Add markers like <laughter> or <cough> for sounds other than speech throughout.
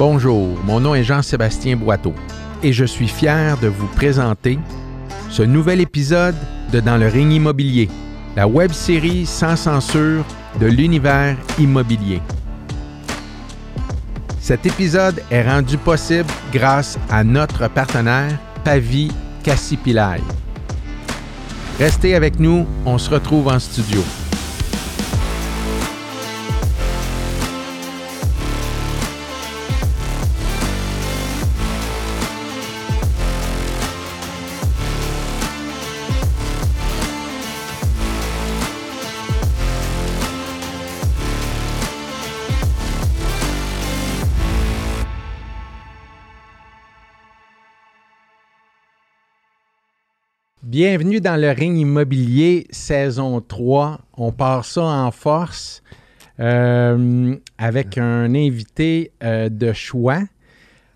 Bonjour, mon nom est Jean-Sébastien Boiteau et je suis fier de vous présenter ce nouvel épisode de Dans le ring immobilier, la web série sans censure de l'univers immobilier. Cet épisode est rendu possible grâce à notre partenaire Pavi Cassipilaï. Restez avec nous, on se retrouve en studio. Bienvenue dans le ring immobilier saison 3. On part ça en force euh, avec un invité euh, de choix.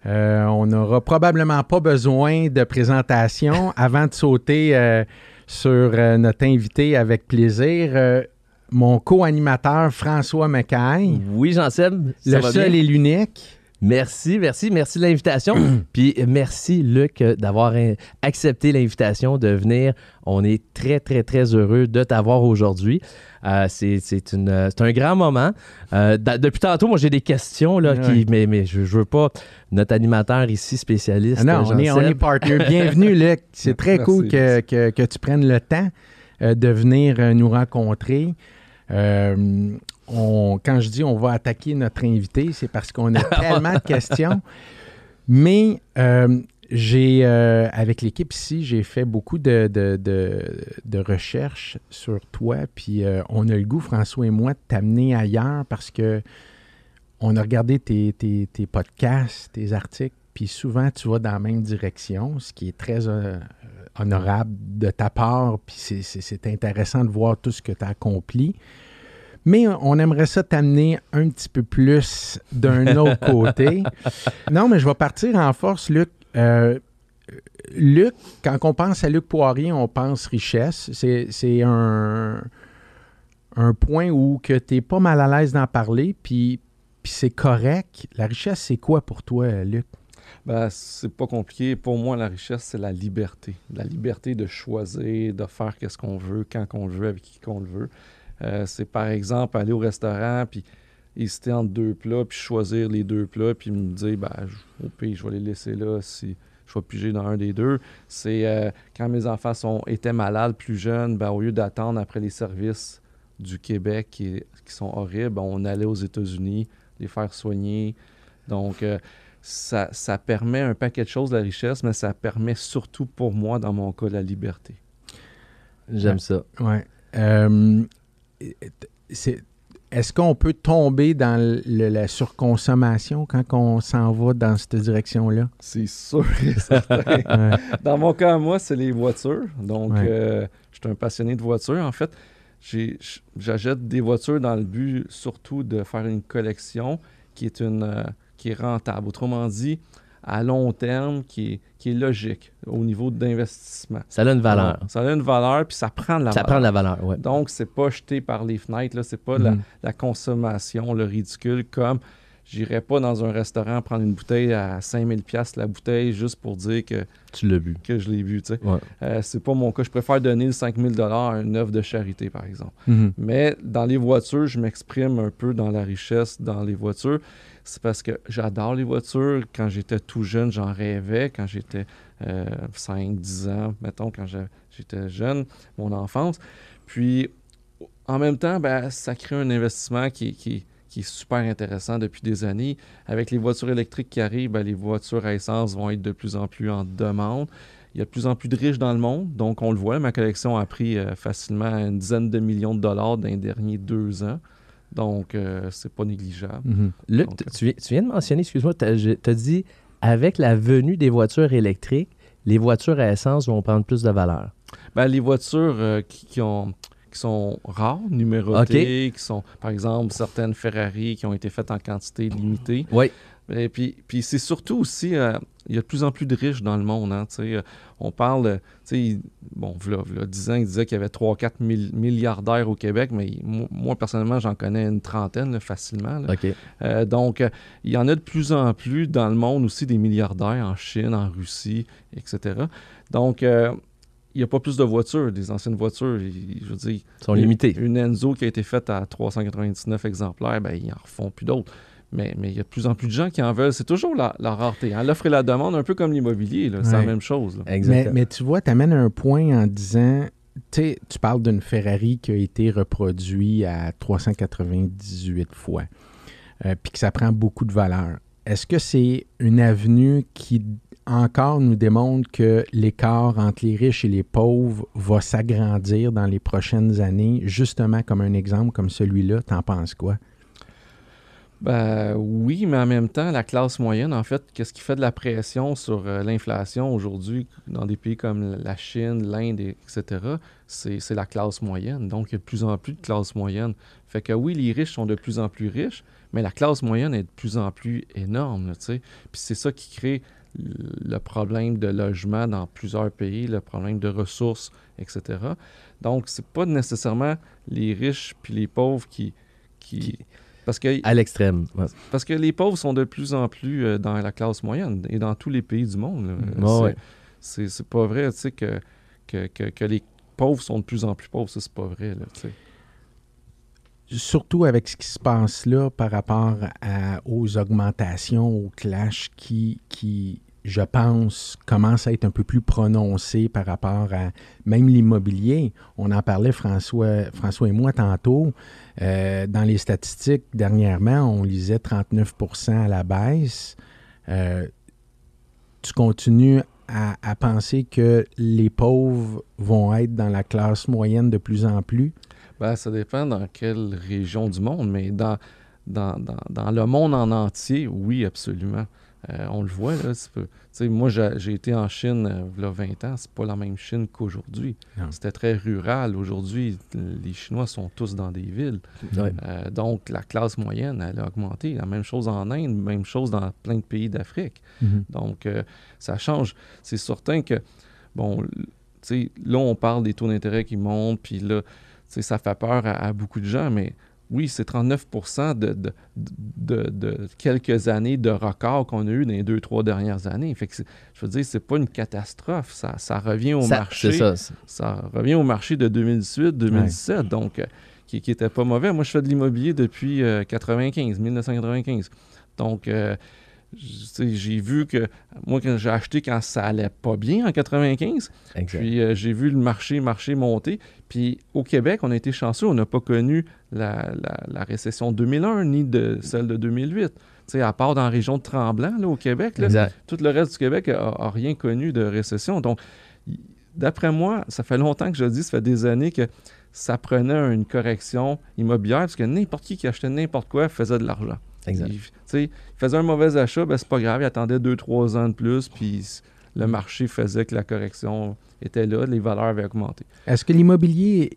Euh, on n'aura probablement pas besoin de présentation <laughs> avant de sauter sur notre invité avec plaisir. mon co-animateur François Mackay. Oui, Jean-Seb. Le seul et l'unique. Merci, merci, merci de l'invitation. <clears throat> Puis merci, Luc, d'avoir accepté l'invitation de venir. On est très, très, très heureux de t'avoir aujourd'hui. Euh, c'est un grand moment. Euh, depuis tantôt, moi, j'ai des questions, là, qui, mais, mais je, ne veux pas. Notre animateur ici, spécialiste. Ah non, on est, on est partner. Bienvenue, Luc. <laughs> C'est très cool que, que, que, tu prennes le temps euh, de venir nous rencontrer. Euh, quand je dis on va attaquer notre invité, c'est parce qu'on a <laughs> tellement de questions. Mais euh, j'ai, euh, avec l'équipe ici, j'ai fait beaucoup de, de, recherches sur toi. Puis euh, on a le goût, François et moi, de t'amener ailleurs parce que on a regardé tes, tes, podcasts, tes articles. Puis souvent, tu vas dans la même direction, ce qui est très honorable de ta part. Puis c'est intéressant de voir tout ce que tu as accompli. Mais on aimerait ça t'amener un petit peu plus d'un <laughs> autre côté. Non, mais je vais partir en force, Luc. Euh, Luc, quand on pense à Luc Poirier, on pense richesse. C'est un, un point où tu es pas mal à l'aise d'en parler, puis, puis c'est correct. La richesse, c'est quoi pour toi, Luc? Ben, c'est pas compliqué. Pour moi, la richesse, c'est la liberté. La liberté de choisir, de faire ce qu'on veut, quand on le veut, avec qui qu'on le veut. Euh, c'est par exemple aller au restaurant, puis hésiter entre deux plats, puis choisir les deux plats, puis me dire, ben, au pire, je vais les laisser là si je vais piger dans un des deux. C'est euh, quand mes enfants sont, étaient malades, plus jeunes, ben, au lieu d'attendre après les services du Québec qui, sont horribles, on allait aux États-Unis les faire soigner. Donc, euh, ça, ça, permet un paquet de choses, la richesse, mais ça permet surtout pour moi, dans mon cas, la liberté. J'aime ça. Ouais est-ce qu'on peut tomber dans la surconsommation quand on s'en va dans cette direction-là? C'est sûr et <laughs> certain. Dans mon cas, moi, c'est les voitures. Donc, euh, je suis un passionné de voitures. En fait, j'achète des voitures dans le but surtout de faire une collection qui est, une, euh, qui est rentable. Autrement dit, à long terme qui est, logique au niveau d'investissement. Ça a une valeur. ça a une valeur, puis ça prend de la valeur. Ça prend de la valeur, oui. Donc, c'est pas jeté par les fenêtres, Ce c'est pas la, mm. consommation, le ridicule, comme j'irais pas dans un restaurant prendre une bouteille à 5000 pièces la bouteille juste pour dire que tu l'as bu que je l'ai bu tu sais euh, c'est pas mon cas je préfère donner le 5000 dollars à une œuvre de charité par exemple mm-hmm. mais dans les voitures je m'exprime un peu dans la richesse dans les voitures c'est parce que j'adore les voitures. Quand j'étais tout jeune, j'en rêvais. Quand j'étais 5-10 euh, ans, mettons, quand j'étais jeune, mon enfance. Puis, en même temps, ben, ça crée un investissement qui, qui, est super intéressant depuis des années. Avec les voitures électriques qui arrivent, ben, les voitures à essence vont être de plus en plus en demande. Il y a de plus en plus de riches dans le monde. Donc, on le voit, ma collection a pris euh, facilement une dizaine de millions de dollars dans les derniers deux ans. Donc, euh, c'est pas négligeable. Euh, tu, viens de mentionner, excuse-moi, tu as, dit avec la venue des voitures électriques, les voitures à essence vont prendre plus de valeur. Ben, les voitures euh, qui, ont, qui sont rares, numérotées, qui sont, par exemple, certaines Ferrari qui ont été faites en quantité limitée. Oui. Et puis, puis c'est surtout aussi, euh, il y a de plus en plus de riches dans le monde. Hein, euh, on parle, bon, voilà, voilà 10 ans, il disait qu'il y avait 3-4 milliardaires au Québec, mais moi, personnellement, j'en connais une trentaine facilement. Euh, donc, il y en a de plus en plus dans le monde aussi des milliardaires en Chine, en Russie, etc. Donc, il n'y a pas plus de voitures, des anciennes voitures, je veux dire... sont limitées. Une Enzo qui a été faite à 399 exemplaires, ben, ils n'en refont plus d'autres. Mais, il y a de plus en plus de gens qui en veulent. C'est toujours la, rareté. Hein? L'offre et la demande, un peu comme l'immobilier, c'est la même chose. Mais, mais, tu vois, tu amènes un point en disant, tu parles d'une Ferrari qui a été reproduite à 398 fois, euh, puis que ça prend beaucoup de valeur. Est-ce que c'est une avenue qui encore nous démontre que l'écart entre les riches et les pauvres va s'agrandir dans les prochaines années, justement comme un exemple comme celui-là? T'en penses quoi? Ben, oui, mais en même temps, la classe moyenne, en fait, qu'est-ce qui fait de la pression sur euh, l'inflation aujourd'hui dans des pays comme la Chine, l'Inde, etc., c'est la classe moyenne. Donc, il y a de plus en plus de classe moyenne. Fait que oui, les riches sont de plus en plus riches, mais la classe moyenne est de plus en plus énorme, tu sais. Puis c'est ça qui crée le problème de logement dans plusieurs pays, le problème de ressources, etc. Donc, c'est pas nécessairement les riches puis les pauvres qui, qui parce que, à l'extrême. Parce que les pauvres sont de plus en plus euh, dans la classe moyenne et dans tous les pays du monde. c'est pas vrai tu sais, que, que, les pauvres sont de plus en plus pauvres. C'est pas vrai. Là, Surtout avec ce qui se passe là par rapport aux augmentations, aux clashs qui, qui je pense, commence à être un peu plus prononcé par rapport à même l'immobilier. On en parlait, François, et moi, tantôt. Euh, dans les statistiques, dernièrement, on lisait 39% à la baisse. Euh, tu continues à, penser que les pauvres vont être dans la classe moyenne de plus en plus? Bien, ça dépend dans quelle région du monde, mais dans, dans le monde en entier, oui, absolument. Euh, on le voit, là. moi, j'ai été en Chine euh, il y a 20 ans. C'est pas la même Chine qu'aujourd'hui. C'était très rural. Aujourd'hui, les Chinois sont tous dans des villes. Euh, donc, la classe moyenne, elle a augmenté. La même chose en Inde, même chose dans plein de pays d'Afrique. Mm-hmm. Donc, ça change. C'est certain que, bon, là, on parle des taux d'intérêt qui montent, puis là, ça fait peur à, beaucoup de gens, mais oui, c'est 39% de, de, quelques années de record qu'on a eu dans les deux, trois dernières années. Fait que je veux dire, c'est pas une catastrophe. Ça, ça revient au marché. Ça, ça, revient au marché de 2018-2017, donc euh, qui, qui était pas mauvais. Moi, je fais de l'immobilier depuis 1995, euh, 1995. Donc, euh, j'ai vu que moi, quand j'ai acheté quand ça allait pas bien en 95, puis euh, j'ai vu le marché, marché monter. Puis au Québec, on a été chanceux, on n'a pas connu la, la, récession 2001 ni de celle de 2008. sais, à part dans la région de Tremblant, là, au Québec, tout le reste du Québec n'a rien connu de récession. Donc, d'après moi, ça fait longtemps que je dis, ça fait des années que ça prenait une correction immobilière, parce que n'importe qui qui achetait n'importe quoi faisait de l'argent. Exact. Il, faisait un mauvais achat, ben c'est pas grave, il attendait deux, trois ans de plus, puis le marché faisait que la correction était là, les valeurs avaient augmenté. Est-ce que l'immobilier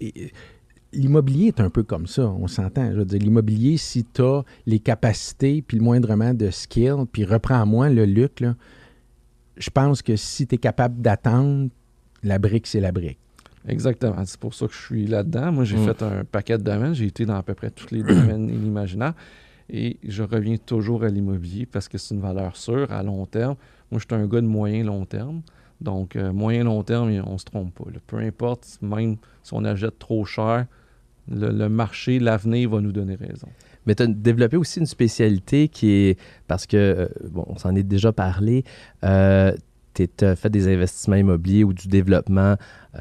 l'immobilier est un peu comme ça, on s'entend. Je veux dire, l'immobilier, si tu as les capacités, puis le moindrement de skill, puis reprends-moi le Luc, là, je pense que si tu es capable d'attendre, la brique, c'est la brique. Exactement. C'est pour ça que je suis là-dedans. Moi, j'ai mm. fait un paquet de domaines. J'ai été dans à peu près tous les domaines <clears throat> inimaginables. Et je reviens toujours à l'immobilier parce que c'est une valeur sûre à long terme. Moi, je suis un gars de moyen long terme. Donc, euh, moyen long terme, on ne se trompe pas. Peu importe, même si on achète trop cher, le, marché, l'avenir va nous donner raison. Mais tu as développé aussi une spécialité qui est, parce que, euh, bon, on s'en est déjà parlé, euh, tu as fait des investissements immobiliers ou du développement.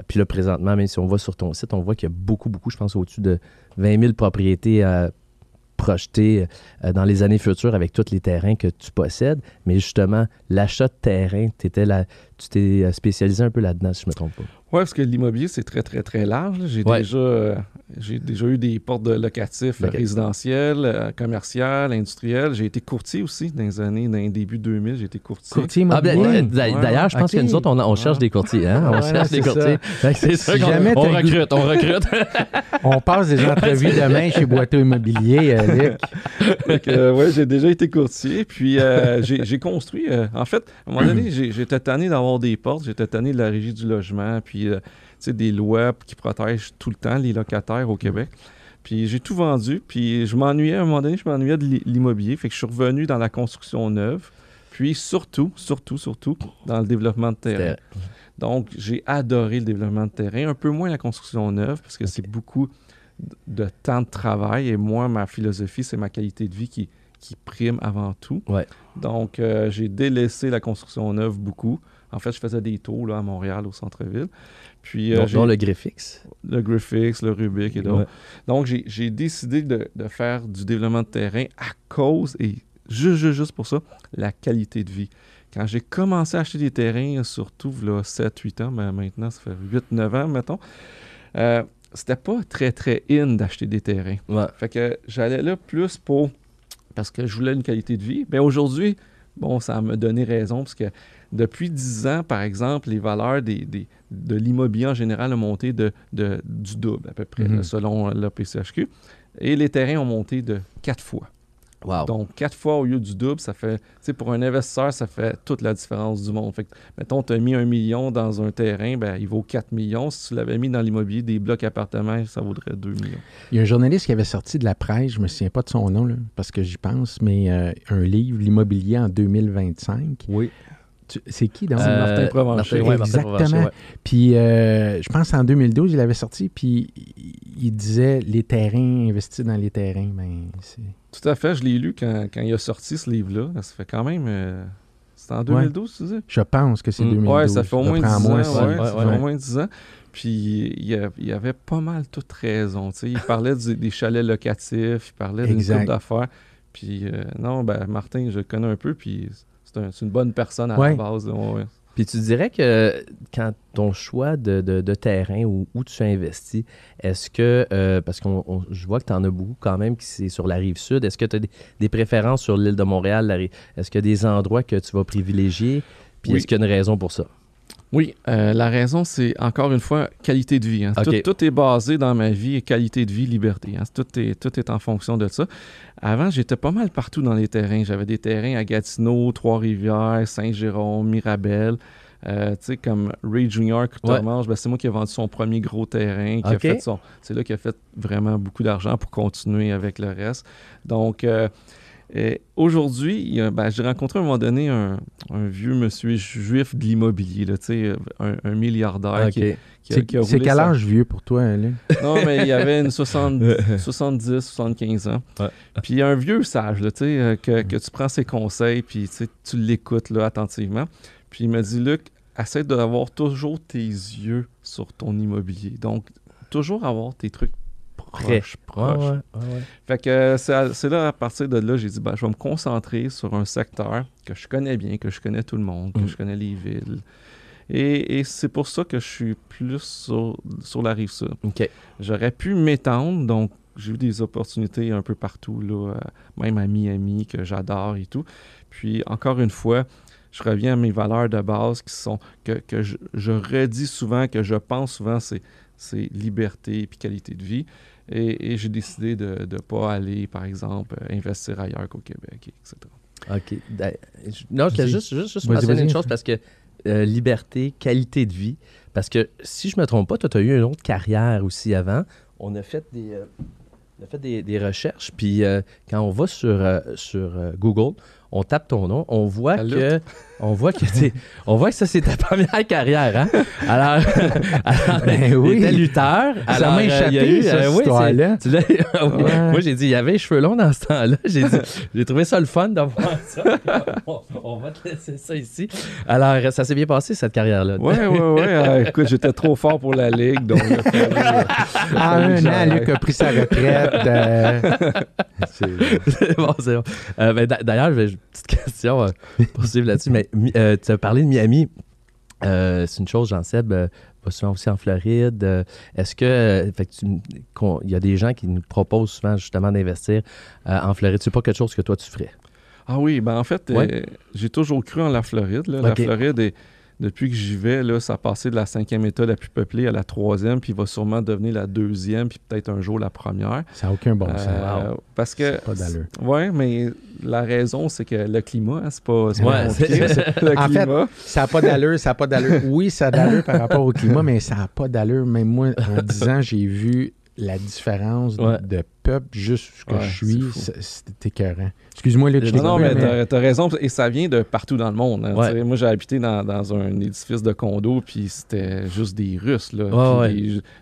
puis là, présentement, même si on va sur ton site, on voit qu'il y a beaucoup, beaucoup, je pense, au-dessus de 20 000 propriétés projeter euh, dans les années futures avec tous les terrains que tu possèdes. Mais justement, l'achat de terrain, étais là, tu t'es spécialisé un peu là-dedans, si je ne me trompe pas. Oui, parce que l'immobilier, c'est très, très, très large. J'ai déjà, euh, j'ai déjà eu des portes de locatifs résidentiels, euh, commercial, industriels. J'ai été courtier aussi dans les années, dans les débuts 2000, j'ai été courtier. Courtier Ah, ben, immobilier. D'ailleurs, je pense que nous autres, on, on cherche des courtiers. Hein? On Ouais, cherche des courtiers. C'est Si ça jamais on goût- recrute, on recrute. <laughs> On passe des entrevues demain chez Boiteau Immobilier, euh, Luc. <laughs> Euh, ouais, j'ai déjà été courtier. Puis euh, j'ai construit. euh, en fait, à un moment donné, <clears throat> j'ai- j'étais tanné d'avoir des portes, j'étais tanné de la régie du logement, puis euh, des lois qui protègent tout le temps les locataires au Québec. Puis j'ai tout vendu. Puis je m'ennuyais, à un moment donné, je m'ennuyais de l'i- l'immobilier. Fait que je suis revenu dans la construction neuve. Puis surtout, surtout, surtout, dans le développement de terrain. Donc, j'ai adoré le développement de terrain, un peu moins la construction neuve, parce que c'est beaucoup de temps de travail. Et moi, ma philosophie, c'est ma qualité de vie qui, qui prime avant tout. Ouais. Donc, euh, j'ai délaissé la construction neuve beaucoup. En fait, je faisais des tours là, à Montréal, au centre-ville. Puis, euh, le Griffix. le Griffix, le Rubik et d'autres. Ouais. Donc, j'ai- j'ai décidé de, de faire du développement de terrain à cause, et juste, juste, juste pour ça, la qualité de vie. Quand j'ai commencé à acheter des terrains, surtout là, 7-8 ans, mais maintenant, ça fait 8-9 ans, mettons, euh, c'était pas très, très in d'acheter des terrains. Ouais. Fait que j'allais là plus pour... parce que je voulais une qualité de vie. Mais aujourd'hui, bon, ça m'a donné raison, parce que depuis 10 ans, par exemple, les valeurs des, des- de l'immobilier en général ont monté de, de- du double, à peu près, Mhm. là, selon la PCHQ. Et les terrains ont monté de 4 fois. Wow. Donc, 4 fois au lieu du double, ça fait, tu sais, pour un investisseur, ça fait toute la différence du monde. Fait que, mettons, tu as mis un million dans un terrain, ben, il vaut 4 millions. Si tu l'avais mis dans l'immobilier, des blocs appartements, ça vaudrait 2 millions. Il y a un journaliste qui avait sorti de la presse, je me souviens pas de son nom, là, parce que j'y pense, mais euh, un livre, L'immobilier en 2025. Oui. C'est qui donc? C'est Martin Provencher. ouais, Exactement. Ouais. Puis euh, je pense en 2012, il avait sorti, puis il- disait les terrains, investis dans les terrains. Ben, c'est... Tout à fait, je l'ai lu quand, quand il a sorti ce livre-là. Ça fait quand même. euh, C'était en 2012, tu disais? Je pense que c'est Mm. 2012. Ouais, ça fait au moins 10 ans. Ouais, ça fait au moins 10 ans. Puis il, y avait pas mal toute raison. Il parlait du- des chalets locatifs, il parlait d'une coupe d'affaires. Puis euh, non, ben Martin, je le connais un peu, puis c'est un- c'est une bonne personne à Ouais. la base. ouais. Puis tu dirais que quand ton choix de, de- de terrain ou où tu investis, est-ce que, euh, parce que je vois que tu en as beaucoup quand même qui c'est sur la rive sud, est-ce que tu as des, des préférences sur l'île de Montréal? Est-ce qu'il y a des endroits que tu vas privilégier? Puis Oui. est-ce qu'il y a une raison pour ça? Oui, euh, la raison, c'est encore une fois qualité de vie. hein. Tout, tout est basé dans ma vie, qualité de vie, liberté. hein. Tout, est, tout est en fonction de ça. Avant, j'étais pas mal partout dans les terrains. J'avais des terrains à Gatineau, Trois-Rivières, Saint-Jérôme, Mirabel. Euh, tu sais, comme Ray Junior, Courtemanche, ben, c'est moi qui ai vendu son premier gros terrain. Qui a Ok. fait son, c'est là qu'il a fait vraiment beaucoup d'argent pour continuer avec le reste. Donc, euh, aujourd'hui, ben, j'ai rencontré à un moment donné un, un vieux monsieur juif de l'immobilier, un, un milliardaire qui, qui C'est, qui quel âge vieux pour toi, là? Non, mais il avait une 70, 70 75 ans. Ouais. Puis un vieux sage, là, euh, que, que tu prends ses conseils, puis tu l'écoutes attentivement. Puis il m'a dit, Luc, essaie d'avoir toujours tes yeux sur ton immobilier. Donc, toujours avoir tes trucs Ouais, ouais, ouais. Fait que c'est là, à partir de là, j'ai dit, ben, je vais me concentrer sur un secteur que je connais bien, que je connais tout le monde, que Mm. je connais les villes. Et, et c'est pour ça que je suis plus sur, sur la rive sud. J'aurais pu m'étendre, donc j'ai eu des opportunités un peu partout, là, euh, même à Miami, que j'adore et tout. Puis, encore une fois, je reviens à mes valeurs de base qui sont, que, que je, je redis souvent, que je pense souvent, c'est, c'est liberté et qualité de vie. Et, et j'ai décidé de ne pas aller, par exemple, investir ailleurs qu'au Québec, etc. OK. Je- Non, je voulais juste, juste, juste mentionner une chose parce que euh, liberté, qualité de vie. Parce que si je me trompe pas, toi, tu as eu une autre carrière aussi avant. On a fait des, euh, on a fait des, des recherches. Puis euh, quand on va sur, euh, sur euh, Google, on tape ton nom, on voit que on voit que t'es- on voit que ça c'est ta <laughs> première carrière hein? Alors, <laughs> alors Ben oui. lutteur. ça Alors, m'a euh, il y a échappé, eu, ça, euh, cette oui, c'est- histoire-là. tu l'as- <laughs> oui. Ouais. Moi, j'ai dit, il y avait les cheveux longs dans ce temps-là. J'ai dit, j'ai trouvé ça le fun d'avoir ça. on, on va te laisser ça ici. Alors, ça s'est bien passé, cette carrière-là. Ouais, ouais, ouais. euh, écoute, j'étais trop fort pour la Ligue, donc euh, a Ah, un an. Luc a pris sa retraite. euh, c'est- c'est bon, c'est bon. Euh, ben, d'a- D'ailleurs, j'ai une petite question euh, pour suivre là-dessus. Mais euh, tu as parlé de Miami. Euh, c'est une chose, Jean-Seb, euh, vas souvent aussi en Floride. Est-ce que, il y a des gens qui nous proposent souvent justement d'investir en Floride? C'est pas quelque chose que toi tu ferais? Ah oui, ben en fait, j'ai toujours cru en la Floride. La Floride est depuis que j'y vais, là, ça a passé de la cinquième État la plus peuplée à la troisième, puis il va sûrement devenir la deuxième, puis peut-être un jour la première. Ça n'a aucun bon sens. Euh, parce que. Pas d'allure. Oui, mais la raison, c'est que le climat, hein, c'est pas, pas ouais, <laughs> le en fait, ça n'a pas d'allure, ça n'a pas d'allure. Oui, ça a d'allure par rapport au climat, mais ça n'a pas d'allure. Même moi, en 10 ans, j'ai vu la différence de peuple juste ce que je suis, c'était écœurant. Excuse-moi, Luc, je Non, non, mais, t'as raison, et ça vient de partout dans le monde. Hein, moi, j'ai habité dans, un édifice de condo, puis c'était juste des Russes. Là,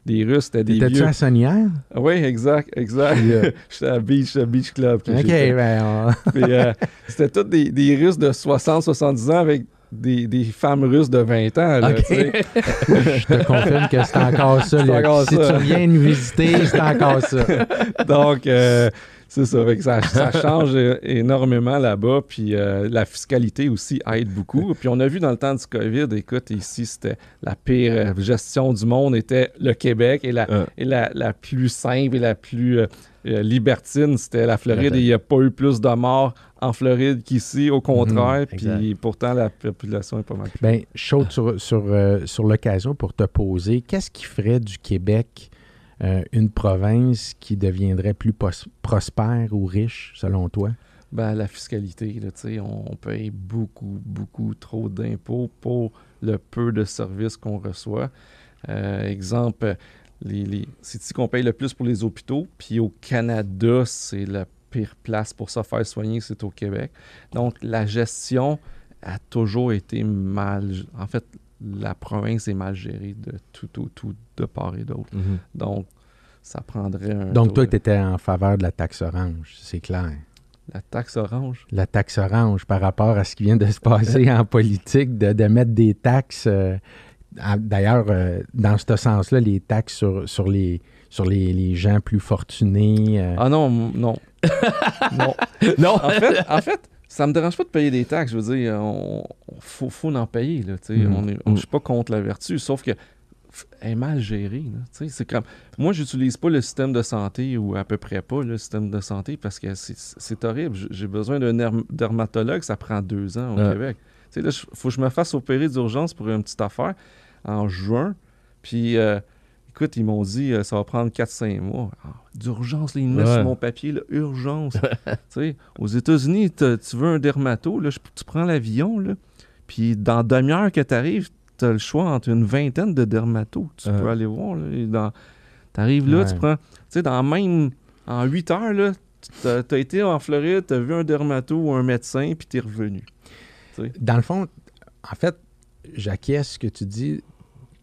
des, Russes, c'était des T'étais-tu à Sonnière? Oui, exact, exact. <laughs> J'étais à Beach, Beach Club. OK, ben... Euh, c'était tous des, des Russes de 60-70 ans avec des, des, femmes russes de 20 ans. Là, <laughs> je te confirme que c'est encore ça. si tu viens nous visiter, c'est encore ça. <laughs> Donc, euh, c'est ça, ça, ça. change énormément là-bas. Puis euh, la fiscalité aussi aide beaucoup. Puis on a vu dans le temps du COVID, écoute, ici, c'était la pire gestion du monde, était le Québec. Et la, et la, la plus simple et la plus euh, libertine, c'était la Floride. Et il n'y a pas eu plus de morts en Floride qu'ici, au contraire. Mhm, puis pourtant, la population est pas mal plus. Bien, chaude sur, sur, euh, sur l'occasion pour te poser, qu'est-ce qui ferait du Québec euh, une province qui deviendrait plus prospère ou riche, selon toi? Ben, la fiscalité, là, on, on paye beaucoup, beaucoup trop d'impôts pour le peu de services qu'on reçoit. Euh, exemple, les, les c'est ici qu'on paye le plus pour les hôpitaux, puis au Canada, c'est la pire place pour se faire soigner, c'est au Québec. Donc, la gestion a toujours été mal. En fait, la province est mal gérée de tout tout, tout de part et d'autre. Mhm. Donc, ça prendrait un. Donc, toi, tu étais en faveur de la taxe orange, c'est clair. La taxe orange? La taxe orange par rapport à ce qui vient de se passer <laughs> en politique, de, mettre des taxes. Euh, d'ailleurs, euh, dans ce sens-là, les taxes sur, sur les sur les, gens plus fortunés. Euh. Ah non, non. <laughs> non. non. En fait, en fait, ça me dérange pas de payer des taxes. Je veux dire, on, faut, faut en payer. Là, mm. On ne suis pas contre la vertu, sauf que est mal gérée. C'est comme moi, j'utilise pas le système de santé ou à peu près pas le système de santé parce que c'est horrible. J'ai besoin d'un dermatologue, ça prend deux ans au Québec. Il faut que je me fasse opérer d'urgence pour une petite affaire en juin. Puis euh, Écoute, ils m'ont dit euh, ça va prendre 4-5 mois. Ah, d'urgence, ils me mettent sur mon papier, là, urgence. <laughs> aux États-Unis, tu veux un dermato, là, tu prends l'avion, puis dans demi-heure que tu arrives, tu as le choix entre une vingtaine de dermatos. Tu peux aller voir. Tu arrives là, tu prends. Tu sais, dans même. En 8 heures, tu as, été en Floride, tu as vu un dermato ou un médecin, puis tu es revenu. Dans le fond, en fait, j'acquiesce ce que tu dis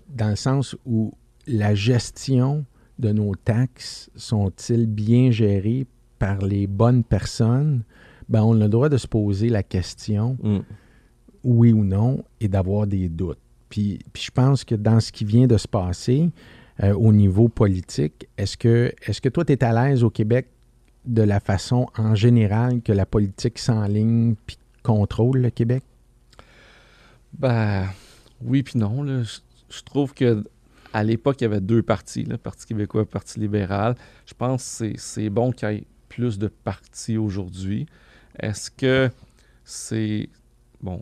dans le sens où la gestion de nos taxes sont-ils bien gérées par les bonnes personnes? Ben, on a le droit de se poser la question, mm. oui ou non, et d'avoir des doutes. Puis, puis, je pense que dans ce qui vient de se passer euh, au niveau politique, est-ce que, est que toi, tu es à l'aise au Québec de la façon en général que la politique s'enligne puis contrôle le Québec? Ben, oui puis non. je, trouve que à l'époque, il y avait deux partis, le Parti québécois et le Parti libéral. Je pense que c'est bon qu'il y ait plus de partis aujourd'hui. Est-ce que c'est... Bon,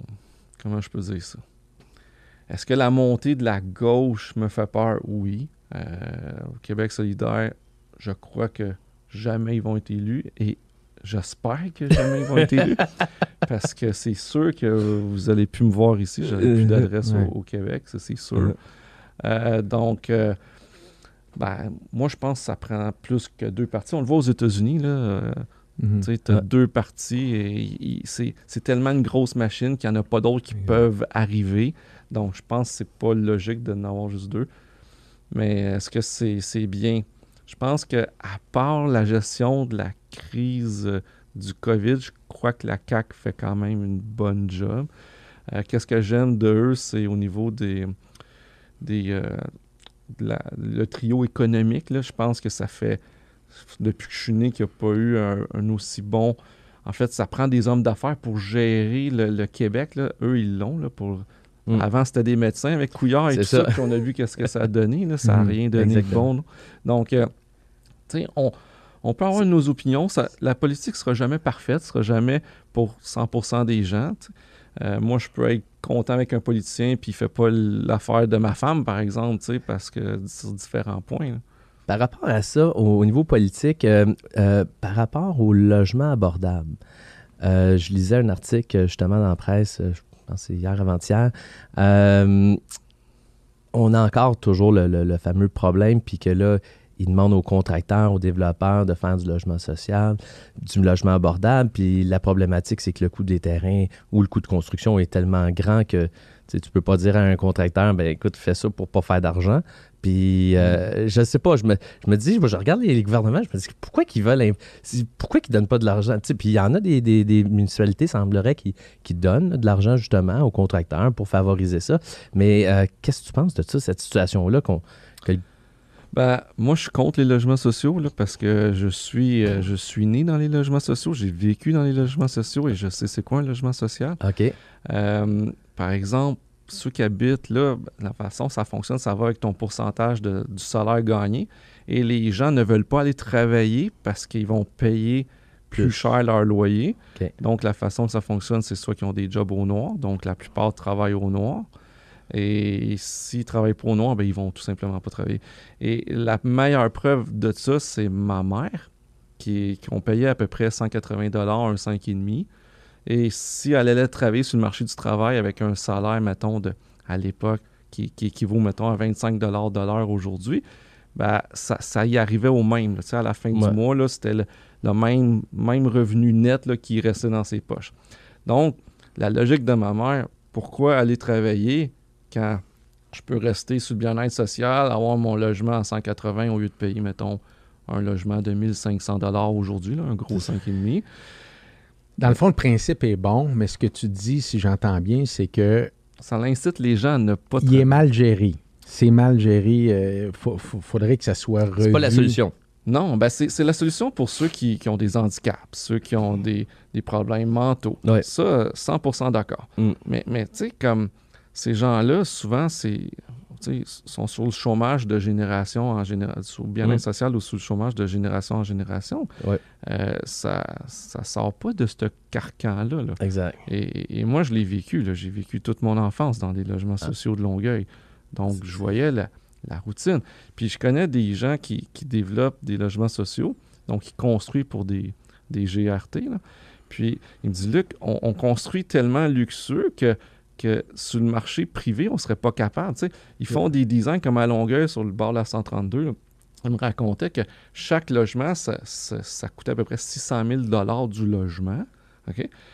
comment je peux dire ça? Est-ce que la montée de la gauche me fait peur? Oui. Euh, au Québec solidaire, je crois que jamais ils vont être élus et j'espère que jamais ils vont être élus <laughs> parce que c'est sûr que vous allez plus me voir ici. J'aurai plus d'adresse au, Québec, ça c'est sûr. Euh, donc, euh, ben, moi, je pense que ça prend plus que deux parties. On le voit aux États-Unis, là. Euh, mhm. Tu as deux parties et, c'est tellement une grosse machine qu'il n'y en a pas d'autres qui peuvent arriver. Donc, je pense que c'est pas logique de n'en avoir juste deux. Mais est-ce que c'est bien? Je pense que à part la gestion de la crise du COVID, je crois que la CAC fait quand même une bonne job. Qu'est-ce que j'aime de eux, c'est au niveau des, des, euh, le trio économique. Là, je pense que ça fait, depuis que je suis né, qu'il n'y a pas eu un, aussi bon... En fait, ça prend des hommes d'affaires pour gérer le, Québec. Là. Eux, ils l'ont pour Mm. Avant, c'était des médecins avec Couillard et tout ça, puis on a vu qu'est-ce que ça a donné. Ça n'a mm. rien donné de bon. Donc, euh, tu sais, on, on, peut avoir nos opinions. la politique ne sera jamais parfaite, ne sera jamais pour 100% des gens. Euh, moi, je peux être content avec un politicien puis il fait pas l'affaire de ma femme, par exemple, parce que sur différents points. Par rapport à ça, au, niveau politique, euh, euh, par rapport au logement abordable, je lisais un article justement dans la presse, je pense c'est hier avant-hier. on a encore toujours le, le fameux problème, puis que là, ils demandent aux contracteurs, aux développeurs de faire du logement social, du logement abordable. Puis la problématique, c'est que le coût des terrains ou le coût de construction est tellement grand que tu ne peux pas dire à un contracteur, ben écoute, fais ça pour pas faire d'argent. Puis, euh, je sais pas, je me, je me dis, je regarde les, gouvernements, je me dis, pourquoi qu'ils veulent, pourquoi qu'ils donnent pas de l'argent? Puis, il y en a des, des, municipalités, semblerait, qui, qui donnent de l'argent justement aux contracteurs pour favoriser ça. Mais euh, qu'est-ce que tu penses de ça, cette situation-là, qu'on, que ben, moi, je suis contre les logements sociaux là, parce que je suis, euh, je suis né dans les logements sociaux, j'ai vécu dans les logements sociaux et je sais c'est quoi un logement social. OK. Euh, par exemple, ceux qui habitent là, ben, la façon ça fonctionne, ça va avec ton pourcentage de, du salaire gagné. Et les gens ne veulent pas aller travailler parce qu'ils vont payer plus, cher leur loyer. Donc, la façon que ça fonctionne, c'est soit qu'ils ont des jobs au noir, donc la plupart travaillent au noir. Et s'ils travaillent pour nous, ben, ils vont tout simplement pas travailler. Et la meilleure preuve de ça, c'est ma mère, qui, qui ont payé à peu près 180 un 5,5 Et si elle allait travailler sur le marché du travail avec un salaire, mettons, de, à l'époque, qui, qui, équivaut, mettons, à 25 de l'heure aujourd'hui, ben, ça, y arrivait au même. à la fin du mois, c'était le, même, même revenu net qui restait dans ses poches. Donc, la logique de ma mère, pourquoi aller travailler quand je peux rester sur le bien-être social, avoir mon logement à 180 au lieu de payer, mettons, un logement de 1500 aujourd'hui, un gros 5,5. Dans le fond, le principe est bon, mais ce que tu dis, si j'entends bien, c'est que... Ça incite les gens à ne pas... Il est mal géré. C'est mal géré. Il euh, faudrait que ça soit revu. C'est pas la solution. Non, ben c'est la solution pour ceux qui, ont des handicaps, ceux qui ont des, problèmes mentaux. Ça, 100% d'accord. Mm. Mais, mais tu sais, comme ces gens-là, souvent, c'est sont sur le chômage de génération en génération, sur le bien-être social ou sous le chômage de génération en génération. Euh, ça ne sort pas de ce carcan-là. Exact. Et, moi, je l'ai vécu. J'ai vécu toute mon enfance dans des logements ah. sociaux de Longueuil. Donc, je voyais la, routine. Puis, je connais des gens qui, développent des logements sociaux, donc qui construisent pour des, des GRT. Puis, il me dit, Luc, on construit tellement luxueux que que sur le marché privé, on ne serait pas capable. Ils font des designs comme à Longueuil sur le bord de la 132. Ils me racontaient que chaque logement, ça, coûtait à peu près 600 000 du logement.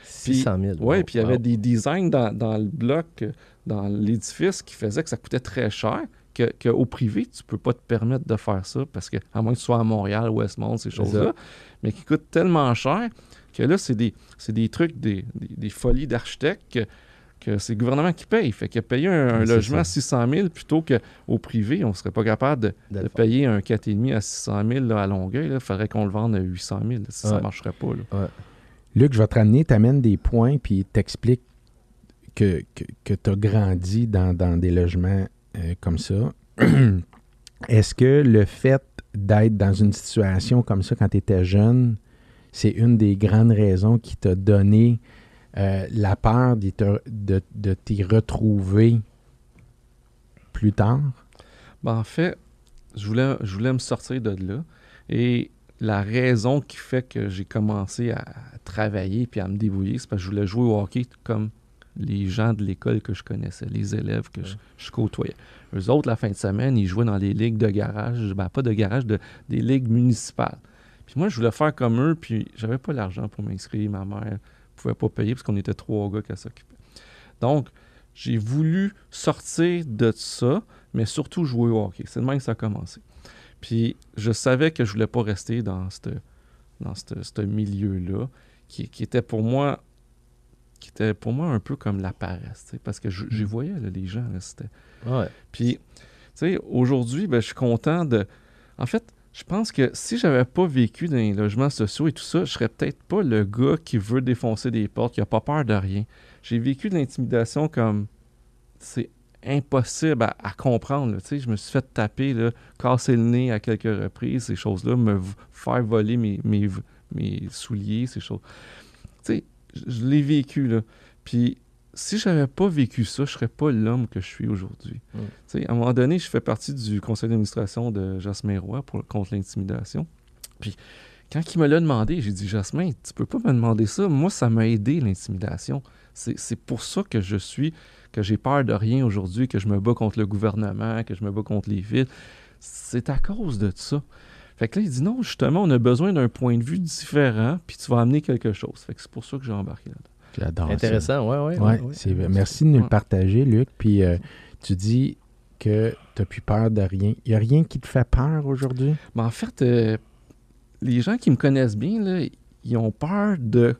600 000 Oui, puis il y avait des designs dans, le bloc, dans l'édifice, qui faisaient que ça coûtait très cher. Qu'au privé, tu ne peux pas te permettre de faire ça parce que, à moins que tu sois à Montréal, Westmount, ces choses-là, mais qui coûtent tellement cher que là, c'est des, des, trucs, des, des folies d'architectes c'est le gouvernement qui paye. Fait qu'il a payé un, logement à 600 000 plutôt qu'au privé, on ne serait pas capable de, payer un 4,5 à 600 000 à Longueuil. Il faudrait qu'on le vende à 800 000. Ça ne marcherait pas. Luc, je vais te ramener, t'amènes des points, puis t'expliques que, que, tu as grandi dans, des logements euh, comme ça. <clears throat> Est-ce que le fait d'être dans une situation comme ça quand tu étais jeune, c'est une des grandes raisons qui t'a donné euh, la peur de, de, t'y retrouver plus tard? Ben, en fait, je voulais, je voulais me sortir de là. Et la raison qui fait que j'ai commencé à travailler puis à me débrouiller, c'est parce que je voulais jouer au hockey comme les gens de l'école que je connaissais, les élèves que je, côtoyais. Eux autres, la fin de semaine, ils jouaient dans des ligues de garage, ben pas de garage, de, des ligues municipales. Puis moi, je voulais faire comme eux, puis j'avais pas l'argent pour m'inscrire. Ma mère pouvais pas payer parce qu'on était trois gars qui s'occupaient. Donc, j'ai voulu sortir de ça, mais surtout jouer au hockey. C'est de même que ça a commencé. Puis, je savais que je voulais pas rester dans ce dans milieu-là, qui, était pour moi qui était pour moi un peu comme la paresse, parce que j'y mm. voyais, les gens, c'était... Puis, tu sais, aujourd'hui, ben, je suis content de... En fait, je pense que si j'avais pas vécu dans les logements sociaux et tout ça, je serais peut-être pas le gars qui veut défoncer des portes, qui a pas peur de rien. J'ai vécu de l'intimidation comme c'est impossible à, comprendre. Je me suis fait taper, casser le nez à quelques reprises, ces choses-là, me faire voler mes, souliers, ces choses. Tu sais, je l'ai vécu, là. Puis si je n'avais pas vécu ça, je ne serais pas l'homme que je suis aujourd'hui. Mm. À un moment donné, je fais partie du conseil d'administration de Jasmin Roy pour, contre l'intimidation. Puis quand il me l'a demandé, j'ai dit Jasmin, tu peux pas me demander ça? Moi, ça m'a aidé l'intimidation. C'est pour ça que je suis, que j'ai peur de rien aujourd'hui, que je me bats contre le gouvernement, que je me bats contre les villes. C'est à cause de ça. Fait que là, il dit non, justement, on a besoin d'un point de vue différent, puis tu vas amener quelque chose. Fait que c'est pour ça que j'ai embarqué là-dedans. J'adore Intéressant, oui, oui. Ouais, merci de nous le partager, Luc. Puis euh, tu dis que tu n'as plus peur de rien. Il n'y a rien qui te fait peur aujourd'hui? Mais en fait, euh, les gens qui me connaissent bien, là, ils ont peur de.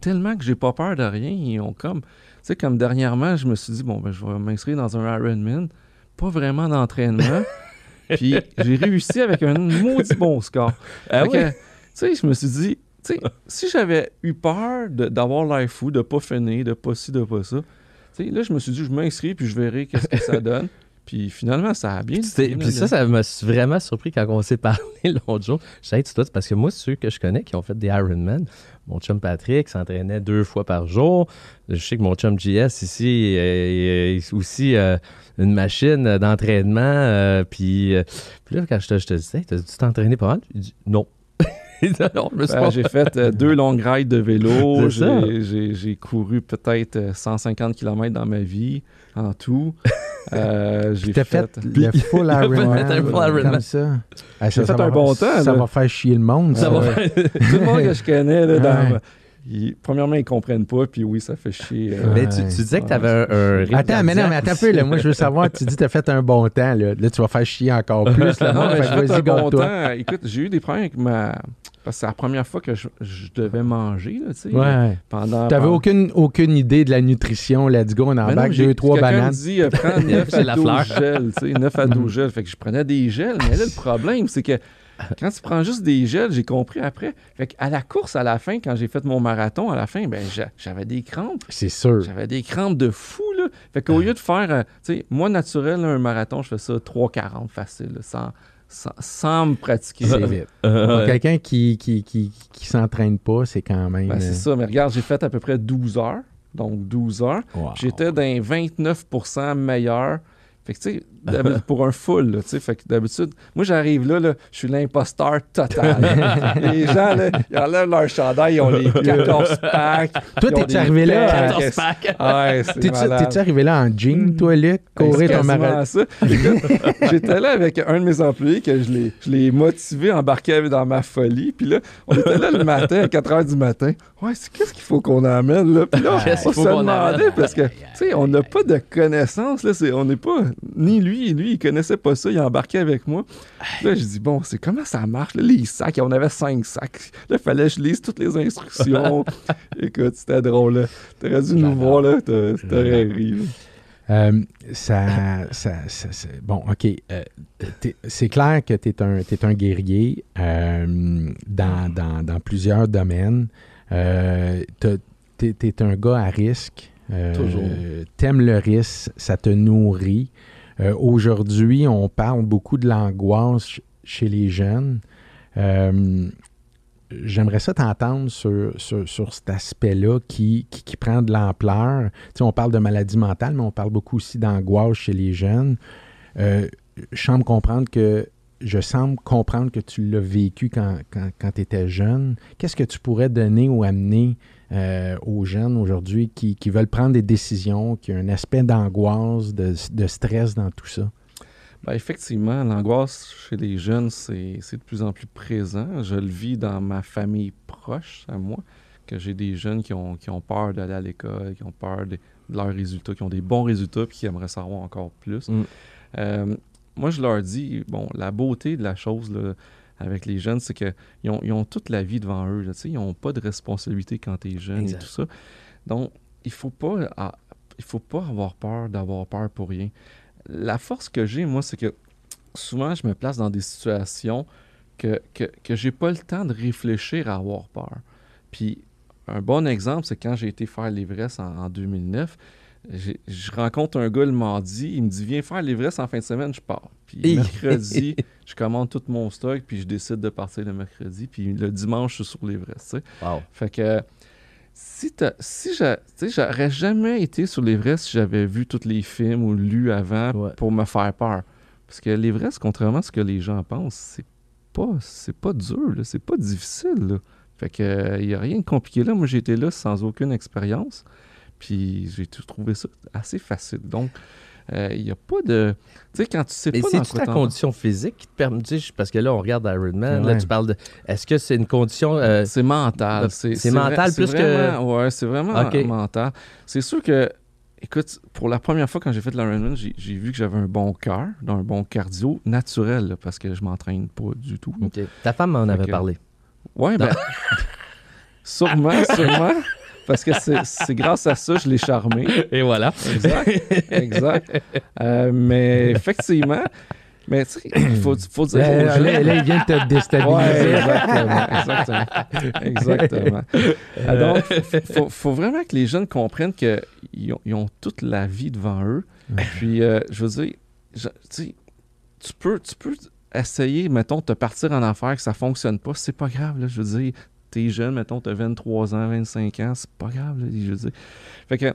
Tellement que j'ai pas peur de rien, ils ont comme. Tu sais, comme dernièrement, je me suis dit, bon, ben, je vais m'inscrire dans un Ironman. Pas vraiment d'entraînement. <laughs> Puis j'ai réussi avec un maudit bon score. Ah tu sais, je me suis dit, sais, si j'avais eu peur d'avoir l'air fou, de pas finir, de pas ci, de pas ça, tu sais, là, je me suis dit, je m'inscris puis je verrai qu'est-ce que ça <laughs> donne. Puis finalement, ça a bien été. Puis ça, ça m'a vraiment surpris quand on s'est <laughs> parlé l'autre jour. Je sais, tu parce que moi, ceux que je connais qui ont fait des Ironman, mon chum Patrick s'entraînait deux fois par jour. Je sais que mon chum JS ici est aussi euh, une machine d'entraînement. Euh, puis, euh, puis, là, quand je te, je te disais, tu t'entraîné pas mal? Il dit non. <laughs> Ben, j'ai fait deux longues rides de vélo. <laughs> J'ai couru peut-être 150 km dans ma vie en tout. <laughs> Euh, j'ai fait, fait le full Ironman. comme ça. Ah, j'ai fait un bon temps. Ça va faire chier le monde. Ça. va Tout le monde que je connais, là, dans, premièrement, ils ne comprennent pas, puis oui, ça fait chier. Euh, mais tu, disais que tu avais un, un Attends, mais non, mais attends un peu. Là, moi, je veux savoir, tu dis que tu as fait un bon temps. Là, là tu vas faire chier encore <laughs> plus. Là, non, mais j'ai fait un bon temps. Écoute, j'ai eu des problèmes avec ma. Parce que c'est la première fois que je, devais manger, là, tu sais. Ouais. Pendant... T'avais aucune, aucune idée de la nutrition. Let's go, on embarque. J'ai eu trois bananes. dit, euh, prends <laughs> 9 à 12 gels, tu sais, 9 à 12 gels. Fait que je prenais des gels. Mais là, le problème, c'est que <laughs> quand tu prends juste des gels, j'ai compris après. Fait à la course, à la fin, quand j'ai fait mon marathon, à la fin, ben j'avais des crampes. C'est sûr. J'avais des crampes de fou, là. Fait qu'au lieu de faire, euh, tu sais, moi, naturel, un marathon, je fais ça 3,40 facile, sans, sans, me pratiquer. Quelqu'un qui, qui, qui, s'entraîne pas, c'est quand même. Ben, c'est euh, ça. Mais regarde, j'ai fait à peu près 12 heures. Donc 12 heures. J'étais dans 29% meilleur fait que, tu sais, <laughs> pour un full, tu sais, fait que d'habitude, moi, j'arrive là, là je suis l'imposteur total. <laughs> les gens, là, ils enlèvent leur chandail, ils ont les <laughs> 14 packs. Toi, t'es-tu arrivé là? 14 packs. Ouais, T'es-tu arrivé là en jean, toi, Luc, courir ton marathon? J'étais là avec un de mes employés que je l'ai motivé à embarquer dans ma folie. Puis là, on était là le matin, à 4 h du matin. Ouais, qu'est-ce qu'il faut qu'on amène, là? Puis là, on se demandait, parce que, tu sais, on n'a pas de connaissances, là. On n'est pas ni lui, lui, il connaissait pas ça, il a embarqué avec moi. Là, je dis, bon, c'est comment ça marche, les sacs, on avait cinq sacs. Là, il fallait que je lise toutes les instructions. <laughs> Écoute, c'était drôle, là. T'aurais dû nous voir, là, t'aurais ri, euh, ça, ça, bon, OK. Euh, c'est clair que tu es un, es un guerrier euh, dans, dans, dans, plusieurs domaines. tu es, un gars à risque. Toujours. T'aimes le risque, ça te nourrit. Euh, aujourd'hui, on parle beaucoup de l'angoisse chez les jeunes. Euh, j'aimerais ça t'entendre sur, sur, cet aspect-là qui, qui, prend de l'ampleur. Tu on parle de maladie mentale, mais on parle beaucoup aussi d'angoisse chez les jeunes. Euh, je semble comprendre que je semble comprendre que tu l'as vécu quand, quand tu étais jeune. Qu'est-ce que tu pourrais donner ou amener euh, aux jeunes aujourd'hui qui, veulent prendre des décisions, qui ont un aspect d'angoisse, de, stress dans tout ça? Ben, effectivement, l'angoisse chez les jeunes, c'est de plus en plus présent. Je le vis dans ma famille proche à moi, que j'ai des jeunes qui ont, qui ont peur d'aller à l'école, qui ont peur de, leurs résultats, qui ont des bons résultats, puis qui aimeraient savoir encore plus. Mm. Euh, moi, je leur dis, bon, la beauté de la chose, là, avec les jeunes, c'est qu'ils ont, ils ont toute la vie devant eux. ils n'ont pas de responsabilité quand tu es jeune et tout ça. Donc, il faut pas il faut pas avoir peur d'avoir peur pour rien. La force que j'ai, moi, c'est que souvent, je me place dans des situations que, que, que j'ai pas le temps de réfléchir à avoir peur. Puis, un bon exemple, c'est quand j'ai été faire l'Everest en, en 2009, je rencontre un gars le mardi, il me dit Viens faire l'Everest en fin de semaine, je pars. Puis mercredi, <laughs> je commande tout mon stock, puis je décide de partir le mercredi. Puis le dimanche, je suis sur l'Everest. Wow. Fait que si, si j'aurais jamais été sur l'Everest si j'avais vu tous les films ou lu avant pour me faire peur. Parce que l'Everest, contrairement à ce que les gens pensent, c'est pas, c'est pas dur, c'est pas difficile. Fait que il n'y a rien de compliqué là. Moi, j'ai été là sans aucune expérience. Puis j'ai trouvé ça assez facile. Donc, il euh, n'y a pas de. Tu sais, quand tu sais Mais pas. c'est ta condition physique qui te permet. Parce que là, on regarde Ironman. Là, tu parles de. Est-ce que c'est une condition. Euh, c'est mental. C'est mental plus que. Ouais, c'est vraiment mental. C'est sûr que. Écoute, pour la première fois quand j'ai fait l'Ironman, j'ai vu que j'avais un bon cœur, un bon cardio naturel, parce que je m'entraîne pas du tout. Ta femme m'en avait parlé. Ouais, ben. <laughs> sûrement, sûrement. Parce que c'est grâce à ça que je l'ai charmé. Et voilà. Exact. Exact. Euh, mais effectivement, mais tu sais, il faut, faut dire. Là, là, il vient de te déstabiliser. exactement. Exactement. exactement. Euh, donc, il faut, faut, vraiment que les jeunes comprennent qu'ils ont, ils ont toute la vie devant eux. Puis, euh, je veux dire, tu sais, tu peux, tu peux essayer, mettons, de partir en affaires, que ça ne fonctionne pas, c'est pas grave. Là, je veux dire, t'es jeune, mettons, t'as 23 ans, 25 ans, c'est pas grave, je veux dire. Fait que.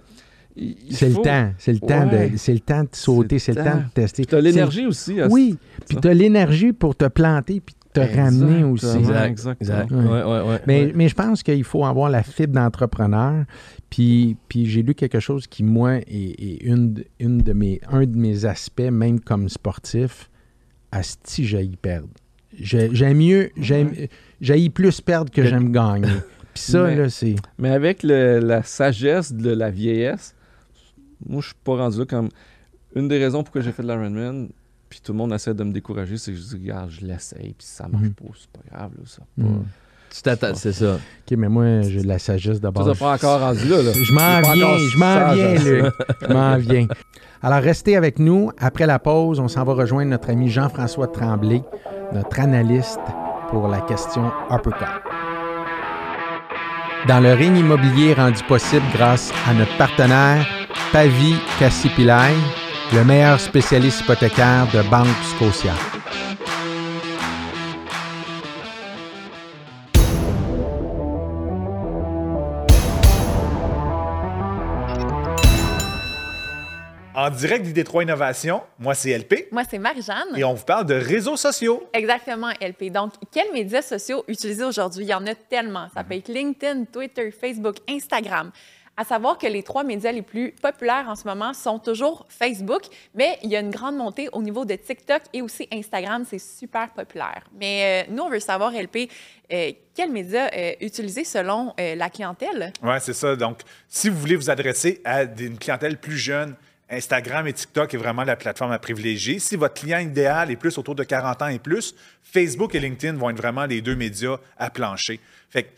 C'est le temps, c'est le temps de, c'est le temps de sauter, c'est le, temps de tester. Tu as l'énergie aussi. oui, puis tu as l'énergie pour te planter puis te ramener aussi. Exactement. Ouais, ouais, ouais, mais, mais je pense qu'il faut avoir la fibre d'entrepreneur. Puis, puis j'ai lu quelque chose qui, moi, est, une, une de mes, un de mes aspects, même comme sportif, à ce j'ai perdre. J'aime mieux, j'aime, j'ai plus perdre que j'aime gagner. <laughs> Puis ça, là, c'est. Mais avec la sagesse de la vieillesse, moi, je suis pas rendu là comme. Une des raisons pourquoi j'ai fait de l'Ironman, puis tout le monde essaie de me décourager, c'est que je dis, regarde, je l'essaye, puis ça marche mhm. pas, c'est pas grave, là, ça. Mhm. Tu t'attends, c'est ça. OK, mais moi, j'ai de la sagesse d'abord. Tu pas encore rendu là, là. Je m'en viens, je m'en viens, Luc. Je m'en <laughs> viens. Alors, restez avec nous. Après la pause, on s'en va rejoindre notre ami Jean-François Tremblay, notre analyste pour la question Uppercut. Dans le ring immobilier rendu possible grâce à notre partenaire Pavi Cassipilai, le meilleur spécialiste hypothécaire de Banque Scotia. En direct du Détroit Innovation, moi c'est LP. Moi c'est Marie-Jeanne. Et on vous parle de réseaux sociaux. Exactement, LP. Donc, quels médias sociaux utiliser aujourd'hui? Il y en a tellement. Ça peut être LinkedIn, Twitter, Facebook, Instagram. À savoir que les trois médias les plus populaires en ce moment sont toujours Facebook, mais il y a une grande montée au niveau de TikTok et aussi Instagram. C'est super populaire. Mais euh, nous, on veut savoir, LP, euh, quels médias euh, utiliser selon la clientèle? Oui, c'est ça. Donc, si vous voulez vous adresser à une clientèle plus jeune, Instagram et TikTok est vraiment la plateforme à privilégier. Si votre client idéal est plus autour de 40 ans et plus, Facebook et LinkedIn vont être vraiment les deux médias à plancher. Fait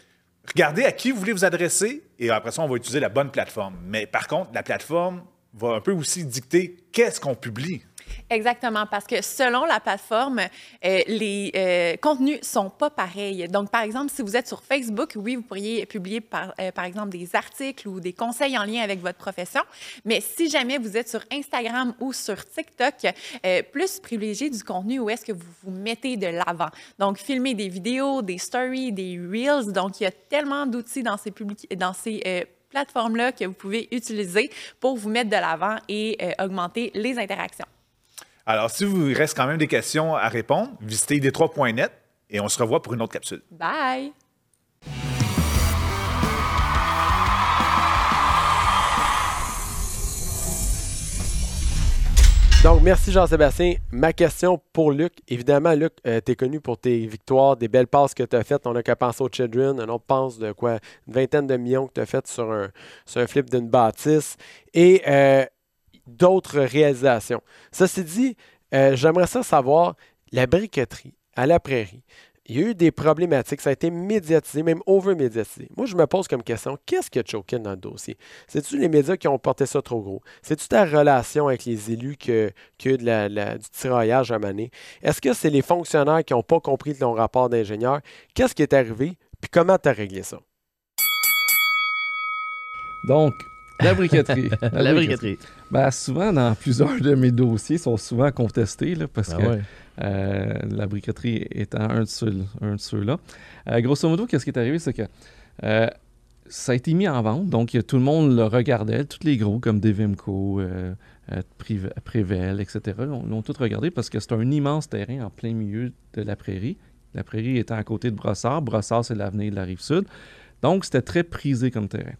regardez à qui vous voulez vous adresser et après ça, on va utiliser la bonne plateforme. Mais par contre, la plateforme va un peu aussi dicter qu'est-ce qu'on publie. Exactement, parce que selon la plateforme, euh, les euh, contenus sont pas pareils. Donc, par exemple, si vous êtes sur Facebook, oui, vous pourriez publier par, euh, par exemple des articles ou des conseils en lien avec votre profession. Mais si jamais vous êtes sur Instagram ou sur TikTok, plus privilégié du contenu où est-ce que vous vous mettez de l'avant. Donc, filmer des vidéos, des stories, des reels. Donc, il y a tellement d'outils dans ces plateformes-là que vous pouvez utiliser pour vous mettre de l'avant et augmenter les interactions. Alors, si vous reste quand même des questions à répondre, visitez d3.net et on se revoit pour une autre capsule. Bye! Donc, merci Jean-Sébastien. Ma question pour Luc. Évidemment, Luc, euh, tu es connu pour tes victoires, des belles passes que tu as faites. On n'a qu'à penser aux Children. On pense de quoi? Une vingtaine de millions que tu as faites sur un, sur un flip d'une bâtisse. Et euh, d'autres réalisations. Ceci dit, euh, j'aimerais ça savoir, la briqueterie à la prairie, il y a eu des problématiques, ça a été médiatisé, même over-médiatisé. Moi, je me pose comme question, qu'est-ce qui a choqué dans le dossier? C'est-tu les médias qui ont porté ça trop gros? C'est-tu ta relation avec les élus que, que du tiraillage à maner? Est-ce que c'est les fonctionnaires qui n'ont pas compris ton rapport d'ingénieur? Qu'est-ce qui est arrivé? Puis comment tu as réglé ça? Donc, La briqueterie. <laughs> La, briqueterie. Ben, souvent, dans plusieurs de mes dossiers, sont souvent contestés là, parce Ah que ouais. euh, la briqueterie étant un de ceux- ceux-là. Euh, grosso modo, qu'est-ce qui est arrivé, c'est que euh, ça a été mis en vente, donc tout le monde le regardait, tous les gros comme Devimco, Prével, etc. L'ont l'ont tous regardé parce que c'est un immense terrain en plein milieu de la prairie. La prairie étant à côté de Brossard. Brossard, c'est l'avenir de la rive sud. Donc, c'était très prisé comme terrain.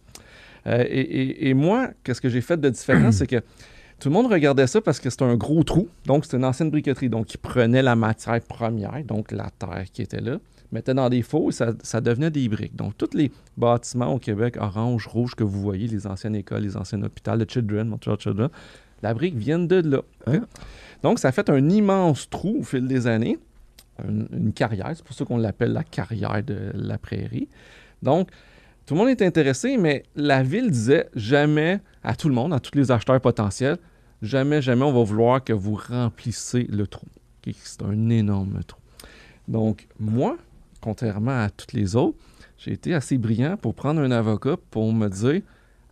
Euh, et, et- et moi, qu'est-ce que j'ai fait de différent, <clears throat> c'est que tout le monde regardait ça parce que c'était un gros trou. Donc, c'était une ancienne briqueterie. Donc, ils prenaient la matière première, donc la terre qui était là, mettaient dans des faux et ça, ça devenait des briques. Donc, tous les bâtiments au Québec, orange, rouge, que vous voyez, les anciennes écoles, les anciens hôpitaux, le Children, Montreal Children, la brique vient de là. Hein? Donc, ça a fait un immense trou au fil des années, une, une carrière. C'est pour ça qu'on l'appelle la carrière de la prairie. Donc, tout le monde est intéressé, mais la ville disait jamais à tout le monde, à tous les acheteurs potentiels, jamais, jamais on va vouloir que vous remplissez le trou. C'est un énorme trou. Donc, moi, contrairement à tous les autres, j'ai été assez brillant pour prendre un avocat pour me dire,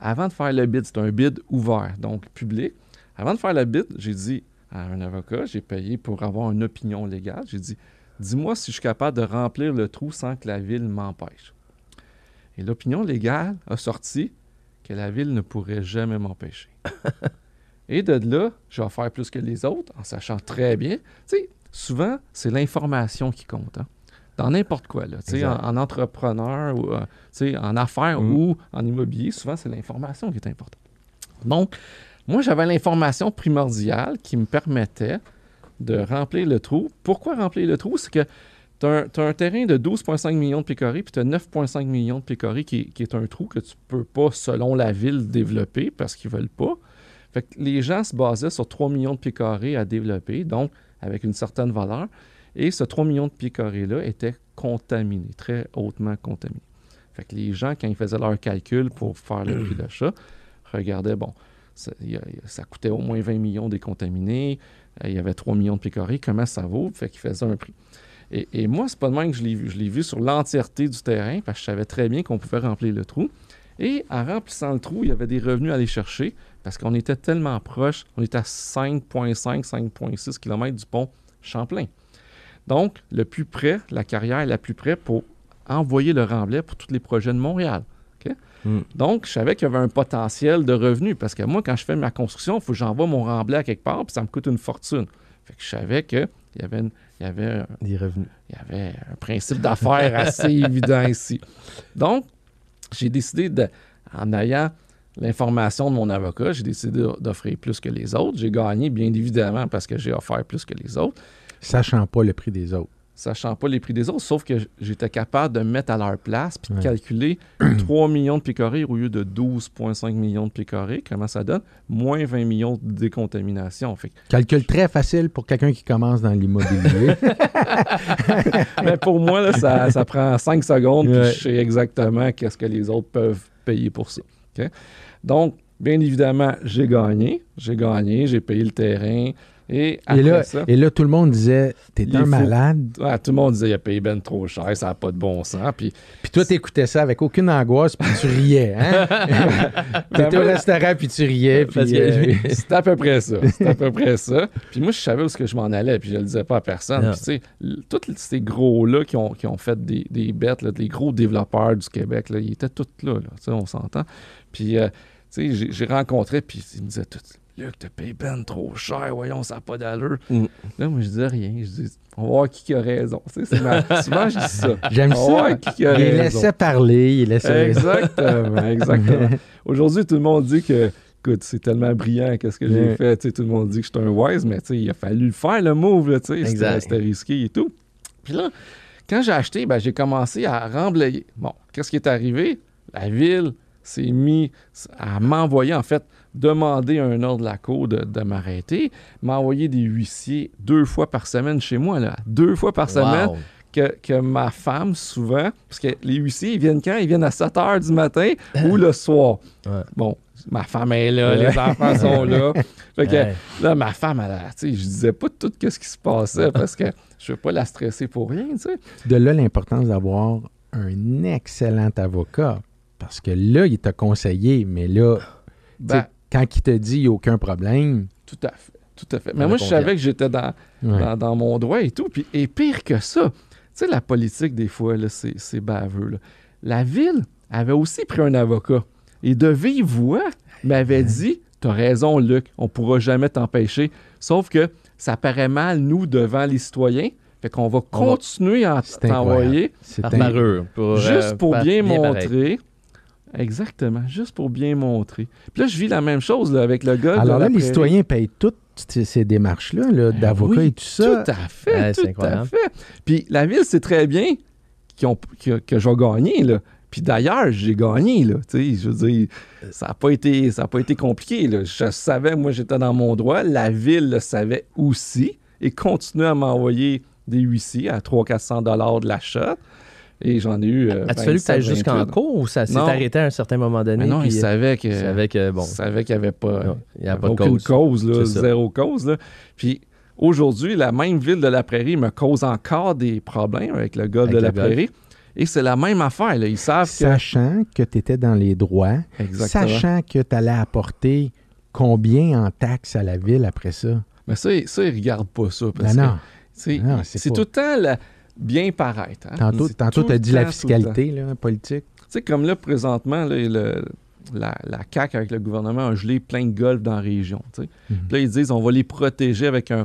avant de faire le bid, c'est un bid ouvert, donc public. Avant de faire le bid, j'ai dit à un avocat, j'ai payé pour avoir une opinion légale, j'ai dit, dis-moi si je suis capable de remplir le trou sans que la ville m'empêche. Et l'opinion légale a sorti que la ville ne pourrait jamais m'empêcher. <laughs> Et de là, je vais faire plus que les autres, en sachant très bien. Tu sais, souvent, c'est l'information qui compte. hein. Dans n'importe quoi, là. Tu sais, en, entrepreneur, ou, euh, tu sais, en affaires Mm. ou en immobilier, souvent, c'est l'information qui est importante. Donc, moi, j'avais l'information primordiale qui me permettait de remplir le trou. Pourquoi remplir le trou? C'est que tu as, un terrain de 12,5 millions de carrés, puis tu as 9,5 millions de carrés qui, est un trou que tu peux pas, selon la ville, développer parce qu'ils veulent pas. Fait que les gens se basaient sur 3 millions de pieds carrés à développer, donc avec une certaine valeur. Et ce 3 millions de pieds carrés-là était contaminé, très hautement contaminé. Fait que les gens, quand ils faisaient leurs calculs pour faire le prix d'achat, regardaient, bon, ça, coûtait au moins 20 millions décontaminés, il y avait 3 millions de pieds carrés, comment ça vaut? Fait qu'ils faisaient un prix. Et, et moi, c'est pas de même que je l'ai vu. Je l'ai vu sur l'entièreté du terrain, parce que je savais très bien qu'on pouvait remplir le trou. Et en remplissant le trou, il y avait des revenus à aller chercher, parce qu'on était tellement proche, on était à 5,5, 5,6 km du pont Champlain. Donc, le plus près, la carrière la plus près pour envoyer le remblai pour tous les projets de Montréal. OK? Mm. Donc, je savais qu'il y avait un potentiel de revenus, parce que moi, quand je fais ma construction, il faut que j'envoie mon remblai à quelque part, puis ça me coûte une fortune. Fait que je savais qu'il y avait, une- il y avait un- Des revenus. il y avait un principe d'affaires assez <laughs> évident ici. Donc, j'ai décidé, de, en ayant l'information de mon avocat, j'ai décidé d'offrir plus que les autres. J'ai gagné, bien évidemment, parce que j'ai offert plus que les autres, Sachant pas le prix des autres. Sachant pas les prix des autres, sauf que j'étais capable de me mettre à leur place puis de calculer <clears throat> 3 millions de pieds carrés au lieu de 12,5 millions de pieds carrés. Comment ça donne? Moins 20 millions de décontamination. Fait Calcul très facile pour quelqu'un qui commence dans l'immobilier. <laughs> <laughs> Mais pour moi, là, ça, ça prend 5 secondes, puis Ouais. je sais exactement qu'est-ce que les autres peuvent payer pour ça. Donc, bien évidemment, j'ai gagné. J'ai gagné, j'ai payé le terrain. Et après et, là, ça, et là, tout le monde disait T'es un malade. ouais, tout le monde disait il a payé ben trop cher, ça n'a pas de bon sens. Puis Puis toi, t'écoutais ça avec aucune angoisse, puis tu riais. Hein? <laughs> T'étais au restaurant, puis tu riais. Puis, euh, <laughs> C'était à peu près ça. <laughs> C'était à peu près ça. Puis moi, je savais où est-ce que je m'en allais, puis je le disais pas à personne. Non. Puis tu sais, tous ces gros-là qui ont, qui ont fait des, des bêtes, là, les gros développeurs du Québec, là, ils étaient tous là, là, tu sais, on s'entend. Puis, euh, tu sais, j'ai- rencontré, puis ils me disaient tout, Luc, t'as payé ben trop cher, voyons, ça n'a pas d'allure. Mm. Là, moi, je disais rien. Je dis, on va voir qui a raison. Tu sais, c'est ma- <laughs> Souvent, je dis ça. J'aime ça. qui a Il raison. laissait parler, il laissait. Exactement, <laughs> exactement. Aujourd'hui, tout le monde dit que, écoute, c'est tellement brillant, qu'est-ce que j'ai Ouais. fait. Tout le monde dit que je suis un wise, mais il a fallu le faire, le move, là, tu sais, c'était Exact. c'était risqué et tout. Puis là, quand j'ai acheté, ben, j'ai commencé à remblayer. Bon, qu'est-ce qui est arrivé? La ville s'est mis à m'envoyer, en fait, demander un ordre de la cour de, de m'arrêter, m'envoyer des huissiers deux fois par semaine chez moi, là, deux fois par semaine que, que ma femme, souvent, parce que les huissiers, ils viennent quand? Ils viennent à 7 heures du matin <laughs> ou le soir. Ouais. Bon, ma femme est là, les enfants sont là. <laughs> Fait que Ouais. là, ma femme, elle, je disais pas tout ce qui se passait parce que je veux pas la stresser pour rien. De là l'importance d'avoir un excellent avocat. Parce que là, il t'a conseillé, mais là, Ben, quand il te dit il n'y a aucun problème. Tout à fait. Tout à fait. Mais moi, je savais que j'étais dans, Ouais. dans, dans mon droit et tout. Puis, et pire que ça, tu sais, la politique, des fois, là, c'est, c'est baveux. là. La ville avait aussi pris un avocat. Et de vive voix, m'avait dit T'as raison, Luc, on pourra jamais t'empêcher. Sauf que ça paraît mal, nous, devant les citoyens. Fait qu'on va On va- continuer à t'envoyer C'est juste euh, pour bien pareil. Exactement, juste pour bien montrer. Puis là, je vis la même chose là, avec le gars. Alors là, les citoyens payent toutes ces, démarches-là, là, d'avocats Ben oui, et tout ça. Tout à fait, Ouais, tout à fait. Puis la ville sait très bien qu'ils ont- que, que je vais gagner, là. Puis d'ailleurs, j'ai gagné, là. Tu sais, je veux dire, ça n'a pas, été- ça a pas été compliqué, là. Je savais, moi, j'étais dans mon droit. La ville le savait aussi et continuait à m'envoyer des huissiers à 300-400 dollars de l'achat. Et j'en ai eu. euh, As-tu fallu que tu 27, ailles jusqu'en 28. cours ou ça s'est arrêté à un certain moment donné? Mais non, puis, ils euh, savaient que. que, bon, ils savaient qu'il n'y avait pas. non, il Il y pas de avait aucune cause. cause, là, zéro cause. Là. Puis aujourd'hui, la même ville de la Prairie me cause encore des problèmes avec le golf Avec de la golf. Prairie. Et c'est la même affaire. Là. Ils savent que. Sachant que tu étais dans les droits, Exactement. sachant que tu allais apporter combien en taxes à la ville après ça? Mais ça, ils- ça, ils ne regardent pas ça. Parce Ben que, non. Non, c'est c'est pas- tout le temps la- bien paraître. hein. Tantôt, tantôt tu as dit la temps, fiscalité là, politique. Tu sais, comme là, présentement, là, le- la, la CAQ avec le gouvernement a gelé plein de golfs dans la région. tu sais. Mhm. Puis là, ils disent on va les protéger avec un,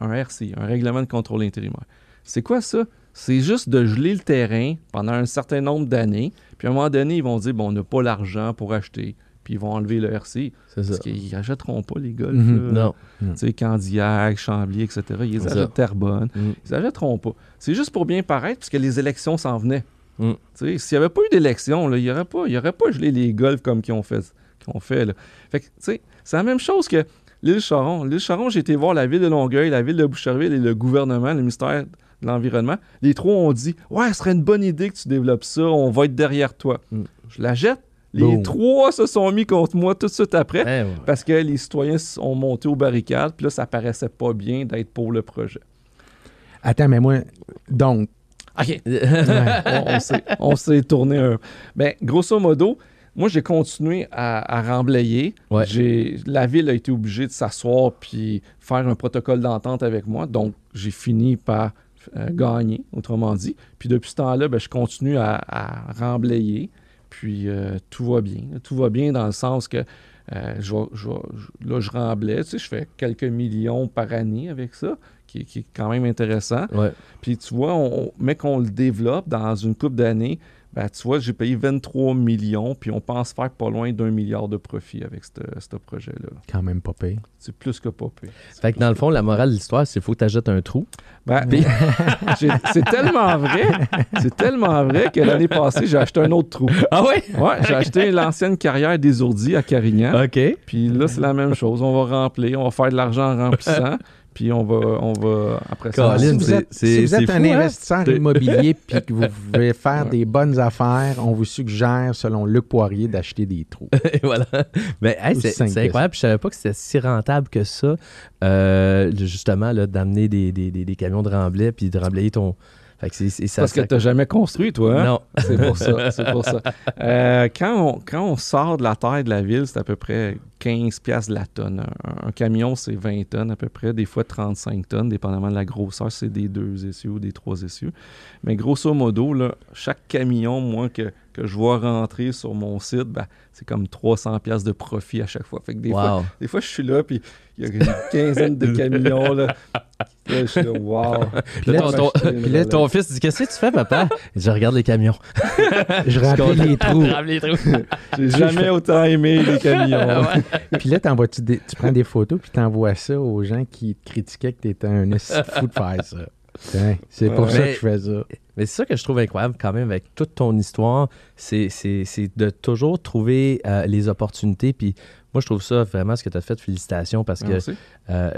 un RC, un règlement de contrôle intérimaire. C'est quoi ça? C'est juste de geler le terrain pendant un certain nombre d'années. Puis à un moment donné, ils vont dire bon, on n'a pas l'argent pour acheter. Puis ils vont enlever le RC. C'est ça. Parce qu'ils n'achèteront pas les golfs. Mhm. Non. Tu sais, Candiac, Chambly, etc. Ils les achètent. Terrebonne. Mm. Ils n'achèteront pas. C'est juste pour bien paraître, puisque les élections s'en venaient. Tu sais, S'il n'y avait pas eu d'élection, il n'y aurait pas, y aurait pas gelé les golfs comme qu'ils ont fait. ont fait là. Fait tu sais, c'est la même chose que l'île Charon. L'île Charon, j'ai été voir la ville de Longueuil, la ville de Boucherville et le gouvernement, le ministère de l'Environnement. Les trois ont dit Ouais, ce serait une bonne idée que tu développes ça, on va être derrière toi. Je la jette. Les Boom. trois se sont mis contre moi tout de suite après. Eh, ouais. Parce que les citoyens sont montés aux barricades, puis là, ça paraissait pas bien d'être pour le projet. Attends, mais moi, donc, OK. <laughs> ouais. on, s'est- on s'est tourné un. Ben, grosso modo, moi, j'ai continué à, à remblayer. Ouais. J'ai, la ville a été obligée de s'asseoir puis faire un protocole d'entente avec moi. Donc, j'ai fini par euh, gagner, autrement dit. Puis depuis ce temps-là, ben, je continue à, à remblayer. Puis euh, tout va bien. Tout va bien dans le sens que euh, je là, je remblais. Tu sais, je fais quelques millions par année avec ça, qui, qui est quand même intéressant. Ouais. Puis tu vois, on, mais qu'on le développe dans une couple d'années, ben, tu vois, j'ai payé 23 millions, puis on pense faire pas loin d'un milliard de profit avec ce ce projet-là. quand même pas payé. C'est plus que pas. C'est Fait que dans le fond, la morale de l'histoire, c'est qu'il faut que tu achètes un trou. Ben, <laughs> c'est tellement vrai, c'est tellement vrai que l'année passée, j'ai acheté un autre trou. Ah ouais? Ouais, j'ai acheté l'ancienne carrière des Ourdis à Carignan. OK. Puis là, c'est la même chose. On va remplir, on va faire de l'argent en remplissant, <laughs> puis on va, on va après ça. Si vous c'est- êtes, c'est- si vous êtes un fou, hein? investisseur immobilier <laughs> puis que vous voulez faire Ouais. des bonnes affaires, on vous suggère, selon Luc Poirier, d'acheter des trous. <laughs> Et voilà. Hey, Aussi c'est incroyable. Je savais pas que c'était si rentable que ça, euh, justement, là, d'amener des, des, des, des camions de remblai puis de remblayer ton. Fait que c'est c'est- ça. Parce que tu n'as jamais construit, toi. hein? Non. <laughs> C'est pour ça. C'est pour ça. Euh, quand, on, quand on sort de la taille de la ville, c'est à peu près 15 piastres la tonne. Un, un camion, c'est 20 tonnes à peu près, des fois 35 tonnes, dépendamment de la grosseur, c'est des deux essieux ou des trois essieux. Mais grosso modo, là, chaque camion, moi, que, que je vois rentrer sur mon site, ben, c'est comme 300 piastres de profit à chaque fois. Fait que des, fois, des fois, je suis là, puis il y a une quinzaine de camions. Là, Là, je suis là, wow. <laughs> Puis là, ton- tu- ton- puis là, Ton fils dit Qu'est-ce que tu fais, papa? Il dit, Je regarde les camions. <laughs> je remplis les trous. Remplis les trous. J'ai jamais autant aimé les camions. <laughs> Puis là, des- tu prends des photos puis t'envoies ça aux gens qui te critiquaient que t'étais un esti de fou de faire ça. C'est pour Ouais. ça que je fais ça. Mais c'est ça que je trouve incroyable quand même avec toute ton histoire, c'est, de toujours trouver euh, les opportunités. Puis moi, je trouve ça vraiment ce que tu as fait. Félicitations parce que euh,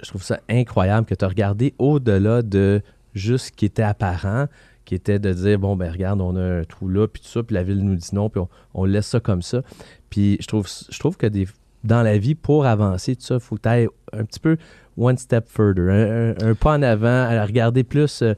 je trouve ça incroyable que tu as regardé au-delà de juste ce qui était apparent, qui était de dire bon, ben regarde, on a un trou là, puis tout ça, puis la ville nous dit non, puis on, on laisse ça comme ça. Puis je trouve, je trouve que des, dans la vie, pour avancer, tout ça, il faut que tu ailles un petit peu one step further, un, un- un pas en avant, à regarder plus. euh,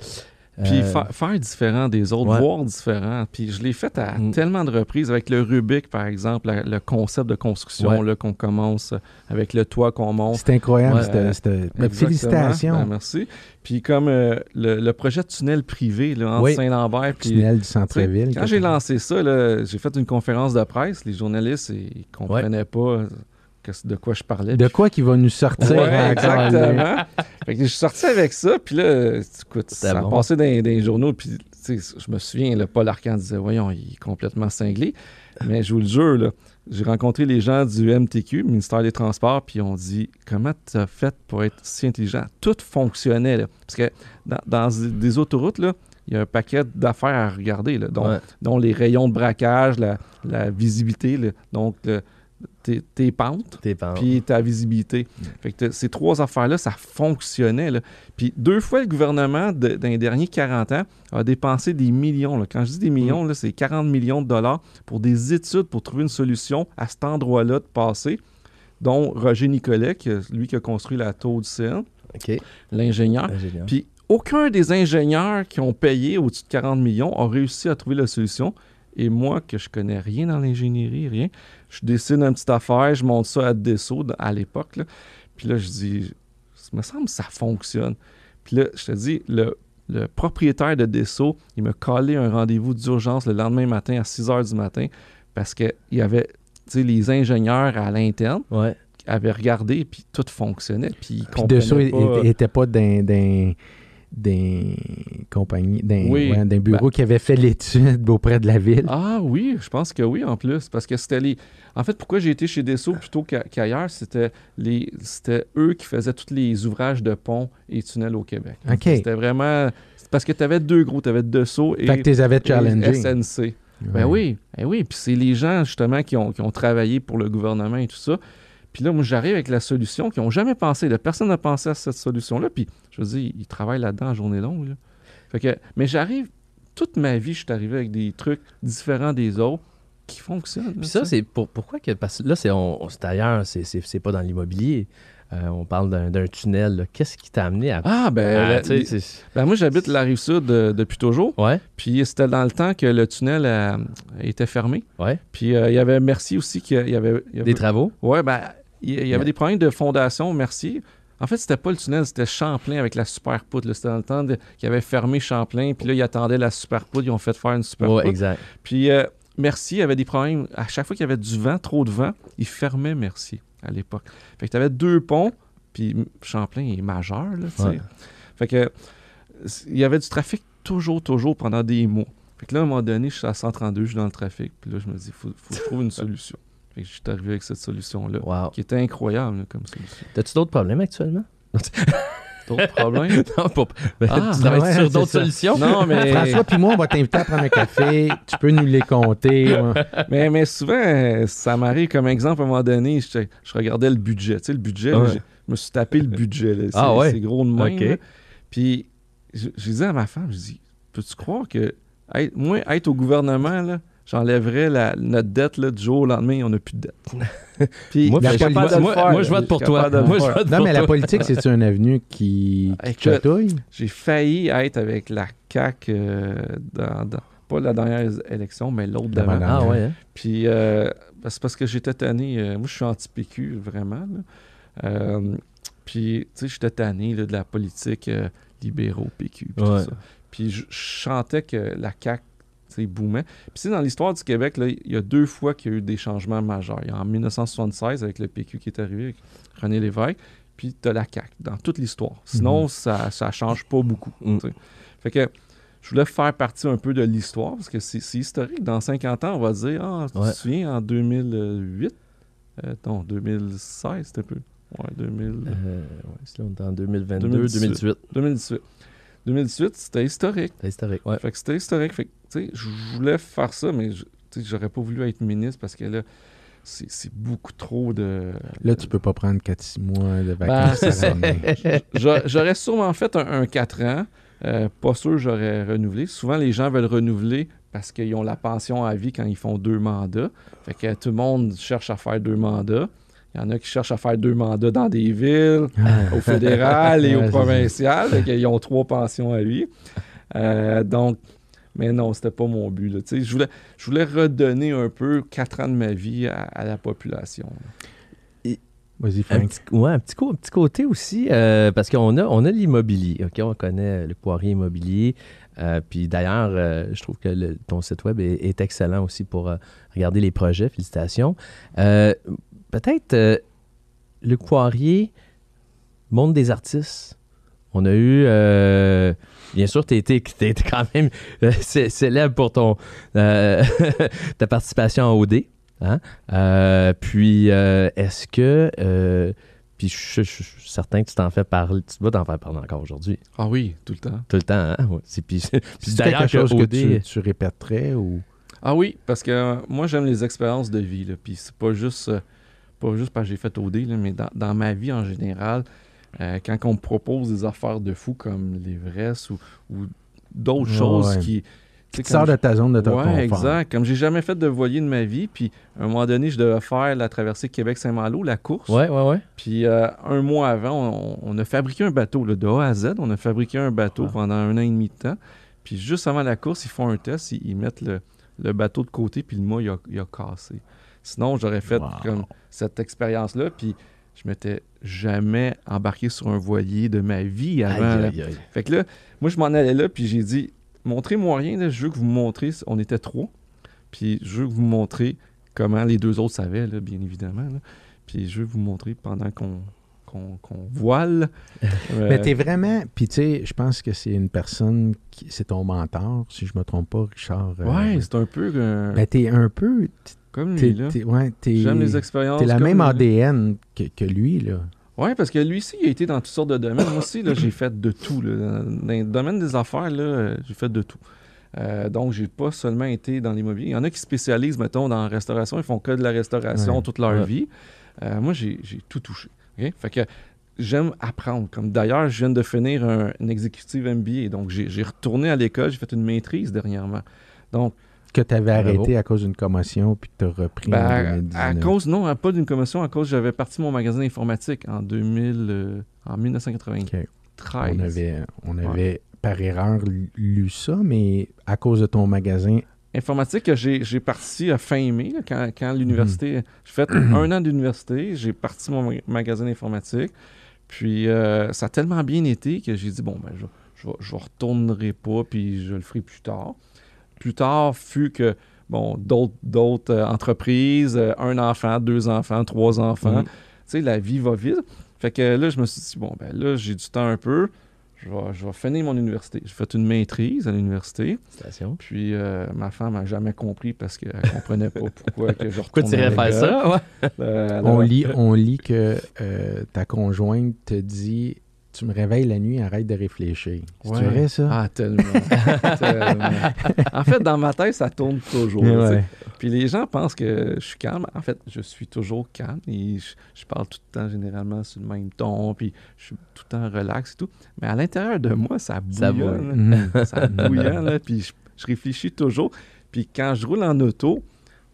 Puis Euh, fa- faire différent des autres, ouais. voir différent. Puis je l'ai fait à Mm. tellement de reprises avec le Rubik, par exemple, la- le concept de construction Ouais. là, qu'on commence avec le toit qu'on monte. C'est incroyable. Ouais, euh, ben, félicitations. Ben, merci. Puis comme euh, le, le projet de tunnel privé là, entre Oui. Saint-Lambert Tunnel du centre-ville. Quand j'ai lancé ça, j'ai fait une conférence de presse. Les journalistes, ils comprenaient pas de quoi je parlais. De quoi qui va nous sortir Ouais, exactement. fait que je suis sorti avec ça, puis là, écoute, ça bon. a passé dans, dans les journaux, puis je me souviens, le Paul Arcand disait, voyons, il est complètement cinglé. Mais je vous le jure, là, j'ai rencontré les gens du MTQ, ministère des Transports, puis ils ont dit, comment tu as fait pour être si intelligent? Tout fonctionnait, là. Parce que dans, dans des autoroutes, là, il y a un paquet d'affaires à regarder, là, dont, Ouais. dont les rayons de braquage, la, la visibilité, donc le- tes, tes pentes, T'es puis ta visibilité. Fait que ces trois affaires-là, ça fonctionnait. là. Puis deux fois, le gouvernement, de- dans les derniers 40 ans, a dépensé des millions. là. Quand je dis des millions, là, c'est 40 millions de dollars pour des études pour trouver une solution à cet endroit-là de passer, dont Roger Nicolet, qui lui qui a construit la tour du CN, l'ingénieur. Ingénieur. Puis aucun des ingénieurs qui ont payé au-dessus de 40 millions a réussi à trouver la solution. Et moi, que je connais rien dans l'ingénierie, rien, je dessine une petite affaire, je monte ça à Dessau d- à l'époque. là. Puis là, je dis, ça me semble que ça fonctionne. Puis là, je te dis, le, le propriétaire de Dessau, il m'a collé un rendez-vous d'urgence le lendemain matin à 6 h du matin parce qu'il y avait les ingénieurs à l'interne Ouais. qui avaient regardé, puis tout fonctionnait. Puis ils Puis comprenaient il pas- n'était pas d'un, d'un, d'un compagnie, d'un, Oui. ouais, d'un bureau qui avait fait l'étude <laughs> auprès de la ville. Ah oui, je pense que oui en plus. Parce que c'était les. En fait, pourquoi j'ai été chez Dessau plutôt qu'a- qu'ailleurs, c'était les c'était eux qui faisaient tous les ouvrages de ponts et tunnels au Québec. OK. C'était vraiment. Parce que tu avais deux gros, tu avais Dessau et, fait que avais. SNC. Ben oui, ben oui. Puis c'est les gens justement qui ont, qui ont travaillé pour le gouvernement et tout ça. Puis là, moi, j'arrive avec la solution qu'ils n'ont jamais pensé. Là, personne n'a pensé à cette solution-là. Puis je veux dire, ils travaillent là-dedans à journée longue. là. Fait que, mais j'arrive, toute ma vie, je suis arrivé avec des trucs différents des autres qui fonctionnent. Puis ça, c'est pour, pourquoi que. Parce que là, c'est on- c'est ailleurs, c'est- c'est c'est pas dans l'immobilier. Euh, on parle d'un d'un tunnel. là. Qu'est-ce qui t'a amené à. Ah, ben, à- la- ben, moi, j'habite la rive sud euh, depuis toujours. ouais, Puis c'était dans le temps que le tunnel euh, était fermé. ouais. Puis euh, il y avait Mercier aussi qui il y avait, il y avait- Des travaux? Ouais, ben, il y, il y avait Yeah. des problèmes de fondation, merci. En fait, c'était pas le tunnel, c'était Champlain avec la super poutre. C'était dans le temps qu'ils avaient fermé Champlain, puis là, ils attendaient la super poutre, ils ont fait faire une super poutre. exact. Puis euh, Mercier avait des problèmes. À chaque fois qu'il y avait du vent, trop de vent, ils fermaient Mercier à l'époque. Fait que tu avais deux ponts, puis Champlain est majeur, là, tu sais. Ouais. Fait que il y avait du trafic toujours, toujours pendant des mois. Fait que là, à un moment donné, je suis à 132, je suis dans le trafic, puis là, je me dis, faut, faut que je trouve une solution. Fait que je suis arrivé avec cette solution-là Wow. qui était incroyable comme solution. T'as-tu d'autres problèmes actuellement? D'autres problèmes? <laughs> non, pas. Ben, Ah, tu travailles ouais, sur d'autres solutions? non, <laughs> mais, François puis moi, on va t'inviter à prendre un café. tu peux nous les compter. mais, mais souvent, ça m'arrive comme exemple, à un moment donné, je, je regardais le budget. Tu sais, le budget, Ouais. je me suis tapé le budget. là. C'est Ah ouais? c'est gros de même. Ok. là. Puis, je, je disais à ma femme, je dis, peux-tu croire que, être- moi, être au gouvernement, là, j'enlèverais la- notre dette là, du jour au lendemain, on n'a plus de dette. <laughs> Puis, Moi, je suis la capable de le moi, faire, moi, je là. vote pour toi. Moi, je vote Non, pour mais la <laughs> politique, c'est une avenue qui, qui Écoute, te chatouille. J'ai failli être avec la CAQ euh, dans, dans- pas la dernière élection, mais l'autre d'avant. Ah ouais, hein? Puis, euh, ben, c'est parce que j'étais tanné. euh, moi, je suis anti-PQ, vraiment. là. Euh, puis, tu sais, j'étais tanné là, de la politique euh, libéraux, PQ, puis Ouais. Puis, je, je chantais que la CAQ, tu boomait. Puis, c'est dans l'histoire du Québec, là, il y a deux fois qu'il y a eu des changements majeurs. Il y a en 1976 avec le PQ qui est arrivé, avec René Lévesque, puis tu as la CAQ dans toute l'histoire. Sinon, ça ça change pas beaucoup. Mm. tu. Fait que je voulais faire partie un peu de l'histoire parce que c'est c'est historique. Dans 50 ans, on va dire Ah, tu Ouais. te souviens, en 2008 euh, Non, 2016, c'était peu. Ouais, 2000, Euh, ouais, c'est là, on est en 2022, 2018. 2018. 2018. 2018, c'était historique. C'est historique, ouais. Fait que c'était historique. Fait que, tu sais, je voulais faire ça, mais j'aurais pas voulu être ministre parce que là, c'est beaucoup trop de. Là, tu peux pas prendre 4-6 mois de Ben, vacances. <laughs> J'a- J'aurais sûrement fait un, 4 ans. Euh, pas sûr j'aurais renouvelé. Souvent, les gens veulent renouveler parce qu'ils ont la pension à vie quand ils font deux mandats. Fait que tout le monde cherche à faire deux mandats. Il y en a qui cherchent à faire deux mandats dans des villes, Ah. au fédéral et au <laughs> provincial. Fait qu'ils ont trois pensions à vie. Euh, donc, mais non, c'était pas mon but. Là. Je, voulais, je voulais redonner un peu quatre ans de ma vie à, la population. Vas-y, Frank. Un petit, ouais, un petit, petit côté aussi, euh, parce qu'on a, on a l'immobilier. OK? On connaît le poirier immobilier. Euh, puis d'ailleurs, euh, je trouve que ton site web est, excellent aussi pour regarder les projets. Félicitations. Peut-être le poirier, monde des artistes. On a eu Bien sûr, tu étais, quand même euh, <laughs> célèbre pour ton, euh, <laughs> ta participation à OD. Hein? Euh, puis, est-ce que. puis, je, suis certain que tu t'en fais parler. Tu vas t'en faire parler encore aujourd'hui. Ah oui, tout le temps. Tout le temps, hein? C'est, puis, <laughs> d'ailleurs, quelque chose que, tu, tu, répéterais ou? Ah oui, parce que moi, j'aime les expériences de vie. Là, puis, c'est pas juste, pas juste parce que j'ai fait OD, là, mais dans, dans, ma vie en général, euh, quand on me propose des affaires de fou comme l'Everest ou, ou d'autres choses qui. Tu sors de ta zone de ton ouais, exact. Comme j'ai jamais fait de voilier de ma vie, puis à un moment donné, je devais faire la traversée Québec-Saint-Malo, la course. Ouais, ouais, ouais. Puis euh, un mois avant, on, a fabriqué un bateau, là, de A à Z. On a fabriqué un bateau ah. pendant un an et demi de temps. Puis juste avant la course, ils font un test, ils, mettent le, bateau de côté, puis le mât, il a, cassé. Sinon, j'aurais fait comme cette expérience-là, puis je m'étais jamais embarqué sur un voilier de ma vie avant. Fait que là, moi, je m'en allais là, puis j'ai dit, montrez-moi rien, je veux que vous me montrez, on était trois, puis je veux que vous me montrez comment les deux autres savaient, là, bien évidemment. Puis je veux vous montrer pendant qu'on qu'on voile. Mais <laughs> Mais t'es vraiment. Puis tu sais, je pense que c'est une personne qui. C'est ton mentor, si je me trompe pas, Richard. Euh, ouais, c'est un peu. Euh... Ben, t'es un peu. Comme lui, là. J'aime les expériences. T'es la même ADN que, que, lui, là. Oui, parce que lui aussi, il a été dans toutes sortes de domaines. Moi aussi, j'ai fait de tout. Dans le domaine des affaires, là, j'ai fait de tout. Euh, donc, j'ai pas seulement été dans l'immobilier. Il y en a qui spécialisent, mettons, dans la restauration. Ils font que de la restauration toute leur vie. Euh, moi, j'ai tout touché. Fait que j'aime apprendre. Comme d'ailleurs, je viens de finir un, exécutif MBA. Donc, j'ai retourné à l'école. J'ai fait une maîtrise dernièrement. Donc, que tu avais arrêté à cause d'une commotion puis que tu as repris en 2019. À cause, non, pas d'une commotion, à cause j'avais parti mon magasin informatique en 2000, euh, en 1993. On avait, on avait par erreur lu ça, mais à cause de ton magasin. Informatique, j'ai parti à fin mai, quand, quand l'université. Mhm. J'ai fait <clears throat> un an d'université, j'ai parti mon magasin informatique. Puis euh, ça a tellement bien été que j'ai dit, bon, ben, je ne je, retournerai pas, puis je le ferai plus tard plus tard fut que bon, d'autres euh, entreprises, euh, un enfant, deux enfants, trois enfants. Mhm. Tu sais, la vie va vite. Fait que là, je me suis dit, bon, ben là, j'ai du temps un peu. Je vais, je vais finir mon université. J'ai fait une maîtrise à l'université. Puis euh, ma femme n'a jamais compris parce qu'elle ne comprenait pas pourquoi que je Pourquoi tu irais faire ça? on, lit, on lit que ta conjointe te dit tu me réveilles la nuit, arrête de réfléchir. C'est vrai, ça? Ah, <laughs> tellement. En fait, dans ma tête, ça tourne toujours. Puis les gens pensent que je suis calme. En fait, je suis toujours calme et je, parle tout le temps généralement sur le même ton, puis je suis tout le temps relax et tout. Mais à l'intérieur de moi, ça bouillonne. Ça, <laughs> bouillonne, puis je, je réfléchis toujours. Puis quand je roule en auto,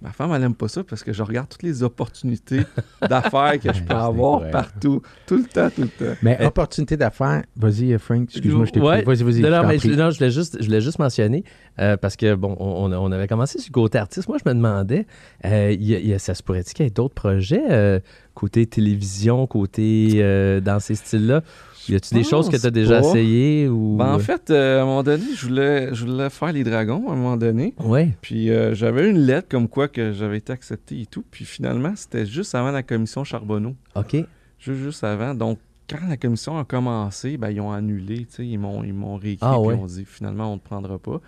Ma femme, elle n'aime pas ça parce que je regarde toutes les opportunités <laughs> d'affaires que je peux avoir partout, tout le temps, tout le temps. Mais opportunités d'affaires, vas-y, Frank, excuse-moi, je t'ai ouais. Vas-y, vas-y. Non, mais je, non, je voulais juste, je voulais juste mentionner, euh, parce que, bon, on, on, avait commencé sur le côté artiste. Moi, je me demandais, euh, y a, ça se pourrait-il qu'il y ait d'autres projets, euh, côté télévision, côté dans ces styles-là? Y a-tu des choses que tu as déjà essayées ou... Ben, en fait, euh, à un moment donné, je voulais, je voulais faire les dragons à un moment donné. Oui. Puis euh, j'avais une lettre comme quoi que j'avais été accepté et tout. Puis finalement, c'était juste avant la commission Charbonneau. OK. Juste, juste avant. Donc, quand la commission a commencé, ben, ils ont annulé. Ils m'ont, ils m'ont réécrit ah, ils ont dit finalement, on ne te prendra pas.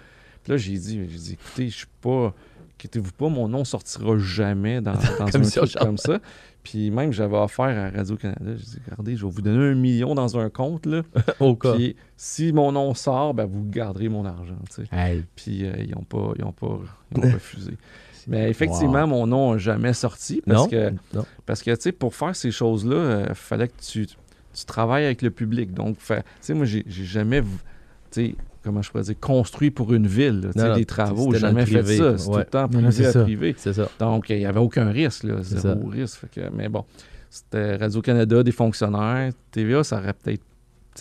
Puis là, j'ai dit, j'ai dit écoutez, je suis pas. Inquiétez-vous pas, mon nom sortira jamais dans, <laughs> dans un truc comme ça. Puis même, j'avais offert à Radio-Canada, j'ai dit, regardez, je vais vous donner un million dans un compte, là. <laughs> Au cas. Puis si mon nom sort, ben, vous garderez mon argent, tu sais. Puis euh, ils n'ont pas, ils ont pas, ils ont <laughs> refusé. Mais effectivement, mon nom n'a jamais sorti parce que, parce que tu sais, pour faire ces choses-là, il euh, fallait que tu, tu travailles avec le public. Donc, tu sais, moi, j'ai jamais, tu sais, comment je pourrais dire, construit pour une ville. sais, des travaux, j'ai jamais fait ça. C'est tout le temps privé à privé. Ça. Donc, il n'y avait aucun risque, là, zéro risque. mais bon, c'était Radio-Canada, des fonctionnaires. TVA, ça aurait peut-être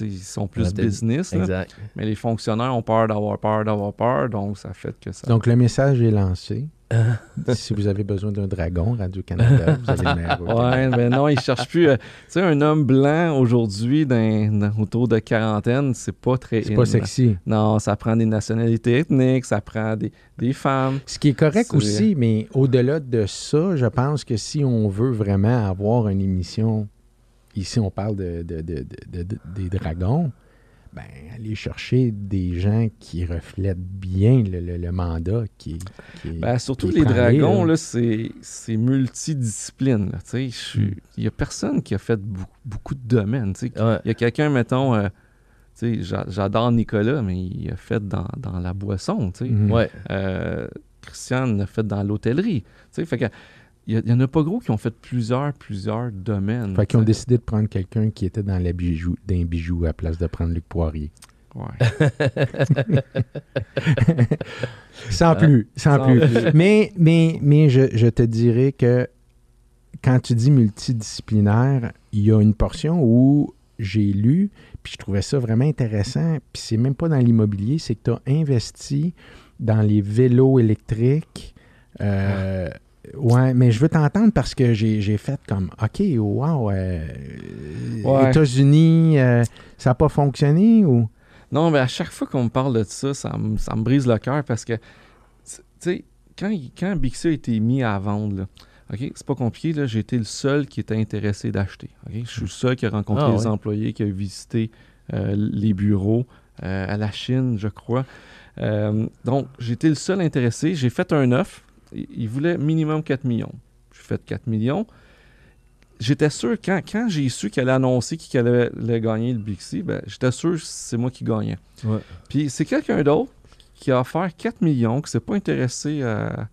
ils sont plus business. exact. Mais les fonctionnaires ont peur d'avoir peur d'avoir peur, donc ça fait que ça. Donc le message est lancé. Si vous avez besoin d'un dragon, Radio-Canada, vous allez le Ouais, mais non, ils cherchent plus. Euh, tu sais, un homme blanc aujourd'hui, autour de quarantaine, c'est pas très. C'est pas sexy. Non, ça prend des nationalités ethniques, ça prend des, des femmes. Ce qui est correct aussi, mais au-delà de ça, je pense que si on veut vraiment avoir une émission, ici on parle de, de, de, des dragons, ben, aller chercher des gens qui reflètent bien le, mandat qui, qui ben, Surtout les dragons, là, c'est, multidiscipline. Hmm. Il n'y a personne qui a fait beaucoup, de domaines. Il y a quelqu'un, mettons, euh, j'adore Nicolas, mais il a fait dans, la boisson. Hmm. Ouais. Euh, Christiane a fait dans l'hôtellerie. Fait que il y, en a pas gros qui ont fait plusieurs, plusieurs domaines. Fait qu'ils ont décidé de prendre quelqu'un qui était dans les bijoux, d'un bijou à la place de prendre Luc Poirier. Ouais. <laughs> sans plus, sans, plus. <laughs> Mais, mais, mais je, je, te dirais que quand tu dis multidisciplinaire, il y a une portion où j'ai lu, puis je trouvais ça vraiment intéressant, puis c'est même pas dans l'immobilier, c'est que tu as investi dans les vélos électriques. Euh, Ouais, mais je veux t'entendre parce que j'ai fait comme OK, wow, euh, États-Unis, euh, ça n'a pas fonctionné ou? Non, mais à chaque fois qu'on me parle de ça, ça, me, brise le cœur parce que, tu sais, quand, quand Bixi a été mis à vendre, OK, c'est pas compliqué, j'ai été le seul qui était intéressé d'acheter. Je suis le seul qui a rencontré ah, les employés, qui a visité euh, les bureaux à la Chine, je crois. donc, j'étais le seul intéressé. J'ai fait un offre il voulait minimum 4 millions. J'ai fait 4 millions. J'étais sûr, quand, quand j'ai su qu'elle allait annoncer qu'il allait, gagner le Bixi, ben, j'étais sûr que c'est moi qui gagnais. Puis c'est quelqu'un d'autre qui a offert 4 millions, qui ne s'est pas intéressé à,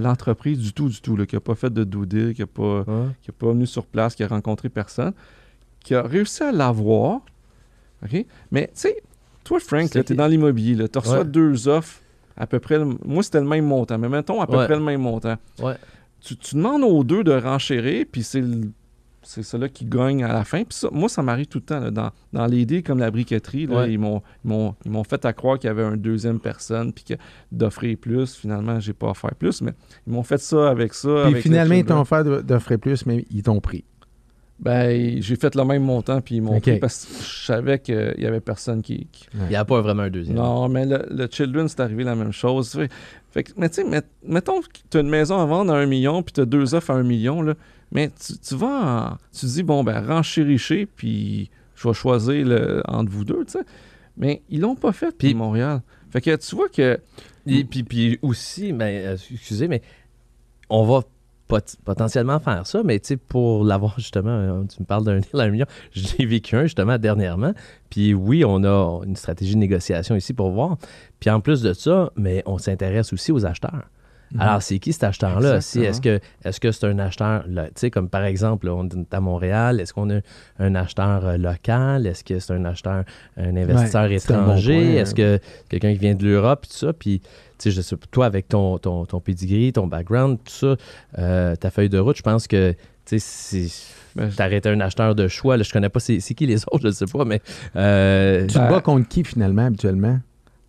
l'entreprise du tout, du tout, qui n'a pas fait de doudé, qui n'a pas, pas venu sur place, qui a rencontré personne, qui a réussi à l'avoir. OK? Mais tu sais, toi, Frank, tu es dans l'immobilier, tu reçois deux offres à peu près. Moi, c'était le même montant, mais mettons à peu près le même montant. Tu, demandes aux deux de renchérir, puis c'est c'est cela qui gagne à la fin. Puis moi, ça m'arrive tout le temps. dans, dans les dés comme la briqueterie, ils m'ont fait à croire qu'il y avait une deuxième personne, puis d'offrir plus. Finalement, j'ai pas offert plus, mais ils m'ont fait ça avec ça. Puis finalement, ils t'ont offert d'offrir plus, mais ils t'ont pris. Ben, j'ai fait le même montant, puis ils m'ont pris parce que je savais qu'il n'y avait personne qui. Il n'y a pas vraiment un deuxième. Non, mais le, Children, c'est arrivé la même chose. Fait, que, mais tu sais, mettons que tu as une maison à vendre à un million, puis tu as deux offres à un million, là, mais tu, vas Tu dis, bon, ben, renchéricher, puis je vais choisir le, entre vous deux, tu sais. Mais ils l'ont pas fait, puis Montréal. Fait que tu vois que. Et puis, puis aussi, mais, euh, excusez, mais on va potentiellement faire ça, mais tu sais, pour l'avoir <laughs> justement, euh, tu me parles d'un deal à un million, <laughs> j'ai vécu un justement dernièrement. Puis oui, on a une stratégie de négociation ici pour voir. Puis en plus de ça, mais on s'intéresse aussi aux acheteurs. Mhm. Alors, c'est qui cet acheteur-là? est-ce que est-ce que c'est un acheteur, tu sais, comme par exemple, on est à Montréal, est-ce qu'on a un acheteur euh, local? Est-ce que c'est un acheteur, un investisseur étranger? est-ce que quelqu'un qui vient de l'Europe, tout ça? Puis, sais, je sais, toi, avec ton, ton, ton pedigree, ton background, tout ça, euh, ta feuille de route, je pense que, tu sais, ben, T'arrêtes un acheteur de choix. Là, je connais pas c'est, qui les <laughs> autres, je ne sais pas, mais. Euh, tu te bats contre qui finalement habituellement?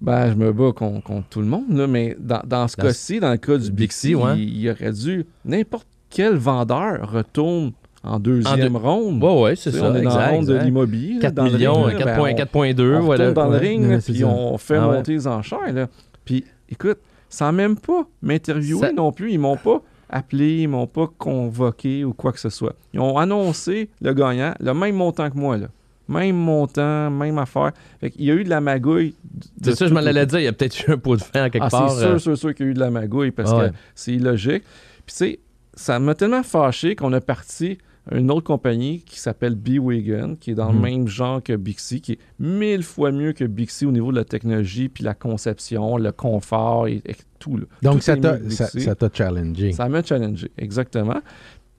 Ben, je me bats contre, tout le monde, là, mais dans, ce cas-ci, dans le cas du Bixi, il, aurait dû. N'importe quel vendeur retourne en deuxième ronde. Oui, ouais, c'est ça. On est dans la ronde de l'immobilier. 4 millions, 4.2. Ben, on, voilà. dans le ring, puis on fait ah monter les enchères. Là. Puis, écoute, sans même pas m'interviewer non plus, ils m'ont pas appelé, ils m'ont pas convoqué ou quoi que ce soit. Ils ont annoncé le gagnant, le même montant que moi. Là. Même montant, même affaire. Fait il y a eu de la magouille. C'est ça, je m'en allais dire. Il y a peut-être eu un pot de fin quelque ah, part. C'est sûr, euh. sûr, sûr qu'il y a eu de la magouille parce que c'est illogique. Puis, tu sais, ça m'a tellement fâché qu'on a parti une autre compagnie qui s'appelle B-Wagon, qui est dans le mhm. même genre que Bixi, qui est mille fois mieux que Bixi au niveau de la technologie, puis la conception, le confort et, tout. Donc, ça t'a challengé. Ça m'a challengé, exactement.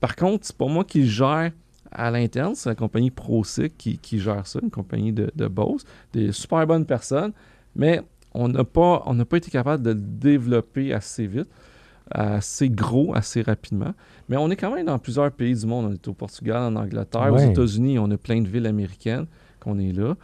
Par contre, c'est pas moi qui gère à l'interne. C'est la compagnie ProSic qui, qui, gère ça, une compagnie de, de Bose. Des super bonnes personnes, mais on n'a pas, on pas été capable de le développer assez vite, assez gros, assez rapidement. Mais on est quand même dans plusieurs pays du monde. On est au Portugal, en Angleterre, aux États-Unis, on a plein de villes américaines. qu'on est là.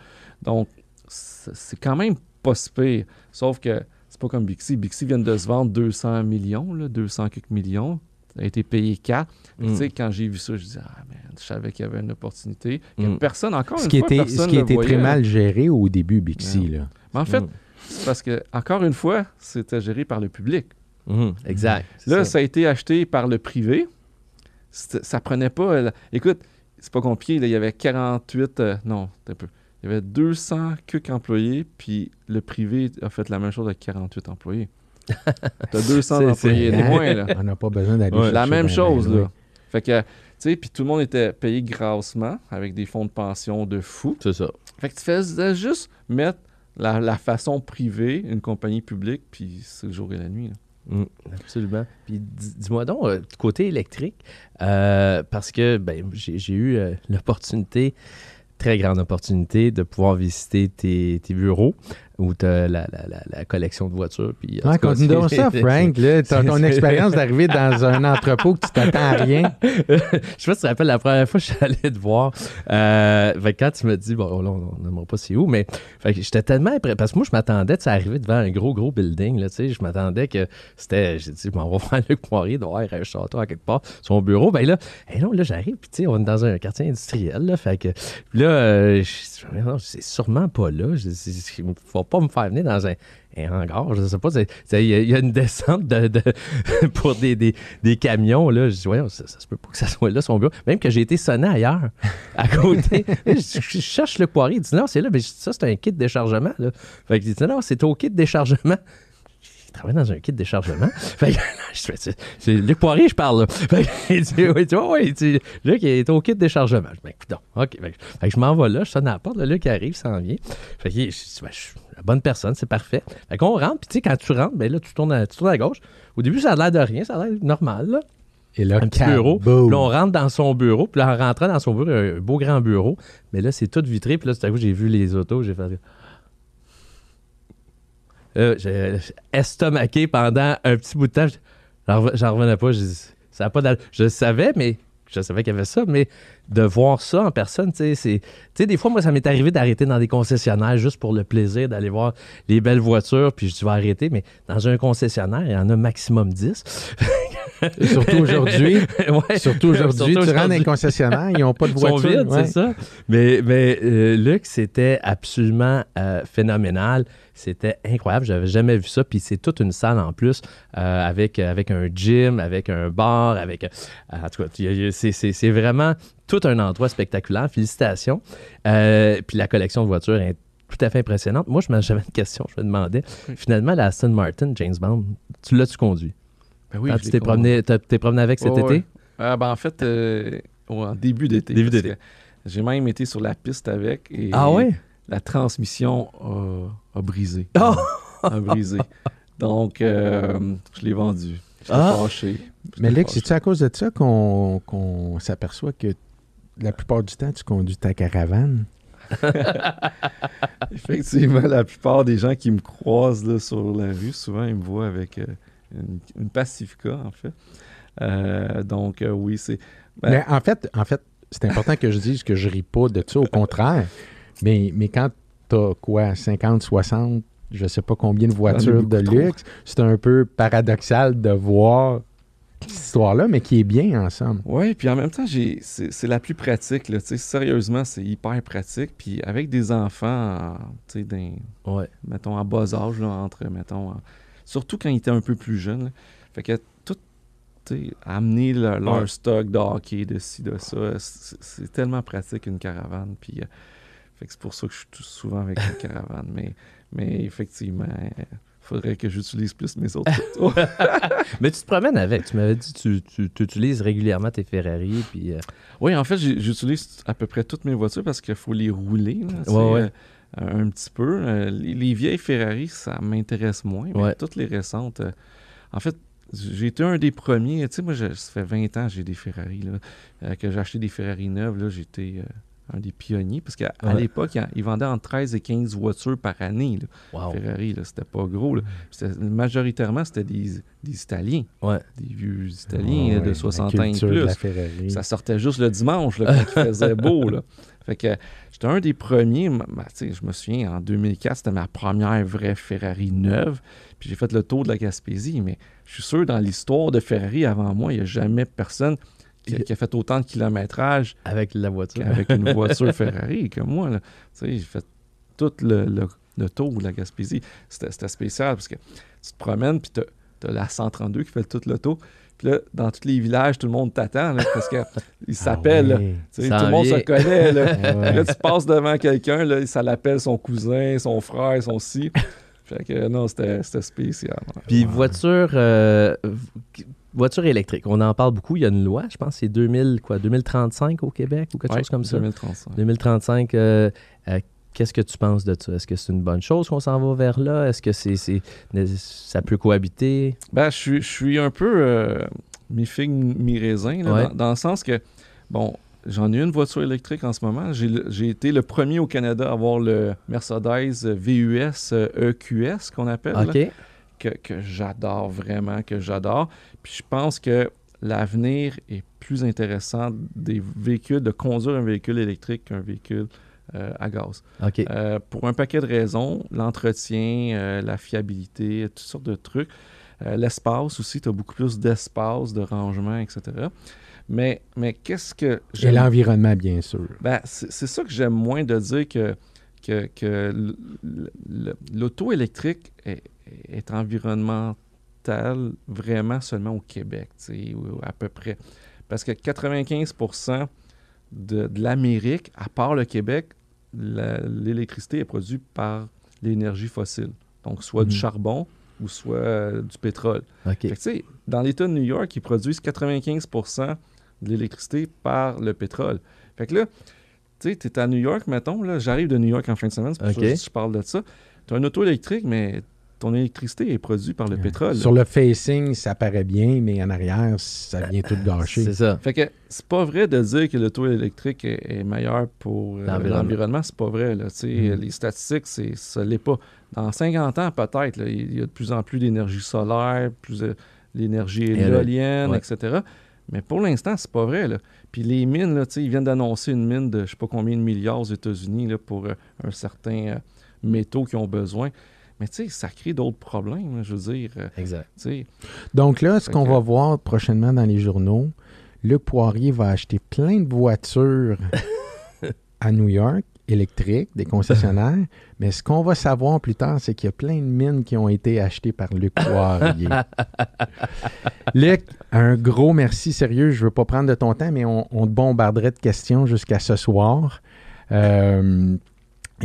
Donc, c'est quand même pas si pire. Sauf que c'est pas comme Bixi. Bixi vient de se vendre 200 millions, là, 200 quelques millions. Ça a été payé 4. Tu sais, quand j'ai vu ça, je disais, ah, man, je savais qu'il y avait une opportunité. Mm. Personne, encore ce une qui fois, était, Ce qui était très mal géré au début, Bixi. Là. Mais en fait, Mm. c'est parce que, encore une fois, c'était géré par le public. Mhm, exact. Là, ça. ça a été acheté par le privé. Ça prenait pas. euh, Écoute, c'est pas compliqué. là, il y avait 48. euh, non, un peu. Il y avait 200 cucs employés, puis le privé a fait la même chose avec 48 employés. <laughs> T'as 200 C'est- employés de moins, là. On n'a pas besoin d'aller Ouais, chercher la même chose, là. Fait que, tu sais, puis tout le monde était payé grassement avec des fonds de pension de fou. C'est ça. Fait que tu faisais juste mettre la, la façon privée, une compagnie publique, puis c'est le jour et la nuit. là. Mm, absolument. Puis dis- dis-moi donc, euh, côté électrique, euh, parce que ben, j'ai eu euh, l'opportunité, très grande opportunité, de pouvoir visiter tes bureaux où tu as la, la- la- la collection de voitures. Puis, Ouais, cas, continue donc ça, <laughs> Frank. Là, ton, expérience <laughs> d'arriver dans un entrepôt que tu t'attends à rien. <laughs> je sais pas si tu te rappelles la première fois que je suis allé te voir. Euh, fait quand tu me dis, bon, là, on n'aimera pas c'est où, mais j'étais tellement Parce que moi, je m'attendais, tu arriver devant un gros, gros building, là, je m'attendais que c'était. J'ai dit, je m'en vais voir Luc Poirier, doit avoir un château à quelque part, son bureau. Ben là, hey, non, là, j'arrive, puis tu sais, on est dans un quartier industriel, là, fait que là, euh, c'est sûrement pas là. Il pas me faire venir dans un, un hangar, je sais pas. Il y, a- il y a une descente de, de- <laughs> pour des, des, des camions. Là. Je dis, voyons, ça, ça se peut pas que ça soit là, son bureau. Même que j'ai été sonné ailleurs, <laughs> à côté. je, je cherche le poirier. Il dit, non, c'est là. Mais ça, c'est un kit de déchargement. Là. Fait que il dit, non, c'est au kit de déchargement. Il travaille dans un kit de déchargement. <laughs> fait que, je c'est, Luc Poirier, je parle. Là. Fait que, il dit, oui, tu vois, oui, Luc, il est au kit de déchargement. Je dis, ben, écoute OK. Fait que, fait que je m'en vais là, je sonne à la porte, le Luc arrive, s'en vient. Fait que, je, ben, je suis la bonne personne, c'est parfait. Fait qu'on rentre, puis tu sais, quand tu rentres, ben là, tu tournes, à, tu tournes à gauche. Au début, ça a l'air de rien, ça a l'air normal, là. Et là, Un petit bureau. Puis là, on rentre dans son bureau. Puis là, en rentrant dans son bureau, il y a un beau grand bureau. Mais là, c'est tout vitré. Puis là, tout à coup, j'ai vu les autos. J'ai fait. Euh, j'ai estomaqué pendant un petit bout de temps. J'en reven- j'en revenais pas. Dit, ça a pas je savais, mais je savais qu'il y avait ça, mais de voir ça en personne, tu sais, des fois, moi, ça m'est arrivé d'arrêter dans des concessionnaires juste pour le plaisir d'aller voir les belles voitures, puis je vais arrêter, mais dans un concessionnaire, il y en a maximum 10. Et surtout aujourd'hui. <laughs> Ouais. Surtout aujourd'hui, tu rentres dans les concessionnaires, ils n'ont pas de voiture. vides, ouais. c'est ça. Mais, mais euh, Luc, c'était absolument euh, phénoménal. C'était incroyable. J'avais jamais vu ça. Puis c'est toute une salle en plus euh, avec, avec un gym, avec un bar, avec. euh, en tout cas, c'est- c'est c'est vraiment tout un endroit spectaculaire. Félicitations. Euh, puis la collection de voitures est tout à fait impressionnante. Moi, je me- <laughs> j'avais une question. Je me demandais, finalement, la Aston Martin, James Bond, tu l'as-tu conduit? Ben oui, Quand tu t'es promené, avec cet été? ouais. Ah, ben, en fait, euh, en début d'été. Début J'ai même été sur la piste avec. Et Ah ouais? La transmission a, a brisé. Oh! <laughs> A brisé. Donc, euh, je l'ai vendu. J'étais Ah! fâché. Mais fâché. c'est-tu à cause de ça qu'on s'aperçoit que la plupart du temps, tu conduis ta caravane? <laughs> Effectivement, la plupart des gens qui me croisent là, sur la rue, souvent, ils me voient avec euh, une, une Pacifica, en fait. Euh, donc, euh, oui, c'est... ben, Mais en fait, en fait, c'est important que je dise que je ris pas de ça, au contraire. Mais, mais quand t'as quoi, 50, 60, je sais pas combien de voitures de luxe, c'est un peu paradoxal de voir cette histoire-là, mais qui est bien ensemble. Oui, puis en même temps, j'ai, c'est, c'est la plus pratique. Là, sérieusement, c'est hyper pratique. Puis avec des enfants, en- tu sais, d'un- Ouais. mettons, en bas âge, là, entre, mettons, en- surtout quand ils étaient un peu plus jeunes. là. Fait que tout, amener le- leur Ouais. stock de hockey, de ci, de ça, c'est, tellement pratique une caravane. Puis, euh, c'est pour ça que je suis souvent avec une caravane. Mais, mais effectivement, il faudrait que j'utilise plus mes autres autos. <laughs> Mais tu te promènes avec. Tu m'avais dit que tu, tu, utilises régulièrement tes Ferrari. Puis, euh, Oui, en fait, j'utilise à peu près toutes mes voitures parce qu'il faut les rouler. là, tu sais, Ouais, ouais. euh, un petit peu. Euh, les, les vieilles Ferrari, ça m'intéresse moins, mais Ouais. toutes les récentes. euh, en fait, j'ai été un des premiers. Tu sais, moi, je- ça fait 20 ans que j'ai des Ferrari. Là, euh, que j'ai acheté des Ferrari neuves. Là, j'étais. Un des pionniers, parce qu'à l'époque, ils vendaient entre 13 et 15 voitures par année. Ferrari, c'était pas gros. Majoritairement, c'était des, Italiens. Des vieux Italiens de 60 ans et plus. Ça sortait juste le dimanche, quand il faisait beau. <laughs> Fait que j'étais un des premiers. je me souviens, en 2004, c'était ma première vraie Ferrari neuve. Puis j'ai fait le tour de la Gaspésie. Mais je suis sûr, dans l'histoire de Ferrari, avant moi, il n'y a jamais personne qui, a fait autant de kilométrage avec la voiture. Avec une <laughs> voiture Ferrari comme moi. Tu sais, j'ai fait tout le, le, tour de la Gaspésie. C'était spécial parce que tu te promènes, puis tu as, la 132 qui fait tout le tour. Puis là, dans tous les villages, tout le monde t'attend parce qu'il <laughs> ah s'appelle. tout le monde se connaît. <laughs> Là. tu passes devant quelqu'un, ça l'appelle son cousin, son frère, son si. Fait que non, c'était spécial. Puis voiture, euh, voiture électrique, on en parle beaucoup. Il y a une loi, je pense, c'est 2000, quoi, 2035 au Québec ou quelque chose comme ça. 2035. 2035. Euh, euh, qu'est-ce que tu penses de ça? Est-ce que c'est une bonne chose qu'on s'en va vers là? Est-ce que c'est, ça peut cohabiter? Ben, je, suis, je suis un peu euh, mi-figue, mi-raisin, dans, dans, le sens que, bon, J'en ai une voiture électrique en ce moment. J'ai été le premier au Canada à avoir le Mercedes VUS EQS qu'on appelle. Que, que j'adore vraiment, que j'adore. Puis je pense que l'avenir est plus intéressant des véhicules, de conduire un véhicule électrique qu'un véhicule euh, à gaz. Euh, pour un paquet de raisons, l'entretien, euh, la fiabilité, toutes sortes de trucs. L'espace aussi, tu as beaucoup plus d'espace, de rangement, etc. Mais, mais qu'est-ce que. Et l'environnement, bien sûr. Ben, c'est ça que j'aime moins de dire que, que, que l'auto électrique est, est, environnemental vraiment seulement au Québec, à peu près. Parce que 95 de, de l'Amérique, à part le Québec, l'électricité est produite par l'énergie fossile. Donc, soit du mhm. charbon ou soit euh, du pétrole. dans l'État de New York, ils produisent 95% de l'électricité par le pétrole. Fait que là, tu sais, tu es à New York, mettons, là, j'arrive de New York en fin de semaine, c'est pour ça que je parle de ça. Tu as un auto électrique, mais ton électricité est produite par le pétrole. Sur le facing, ça paraît bien, mais en arrière, ça vient tout gâcher. C'est ça. Fait que c'est pas vrai de dire que l'auto électrique est, meilleur pour euh, l'environnement. C'est pas vrai. Là. Mm. Les statistiques, c'est, ça l'est pas. Dans 50 ans, peut-être, il y a de plus en plus d'énergie solaire, plus l'énergie éolienne, etc. Mais pour l'instant, c'est pas vrai. Là. Puis les mines, là, ils viennent d'annoncer une mine de je sais pas combien de milliards aux États-Unis pour euh, un certain euh, métaux qu'ils ont besoin. Mais tu sais, ça crée d'autres problèmes, je veux dire. Euh, exact. Donc là, ce qu'on va voir prochainement dans les journaux, Luc Poirier va acheter plein de voitures <laughs> à New York électriques, des concessionnaires. <laughs> Mais ce qu'on va savoir plus tard, c'est qu'il y a plein de mines qui ont été achetées par Luc Poirier. <laughs> Luc, un gros merci, sérieux. Je ne veux pas prendre de ton temps, mais on, te bombarderait de questions jusqu'à ce soir. Euh,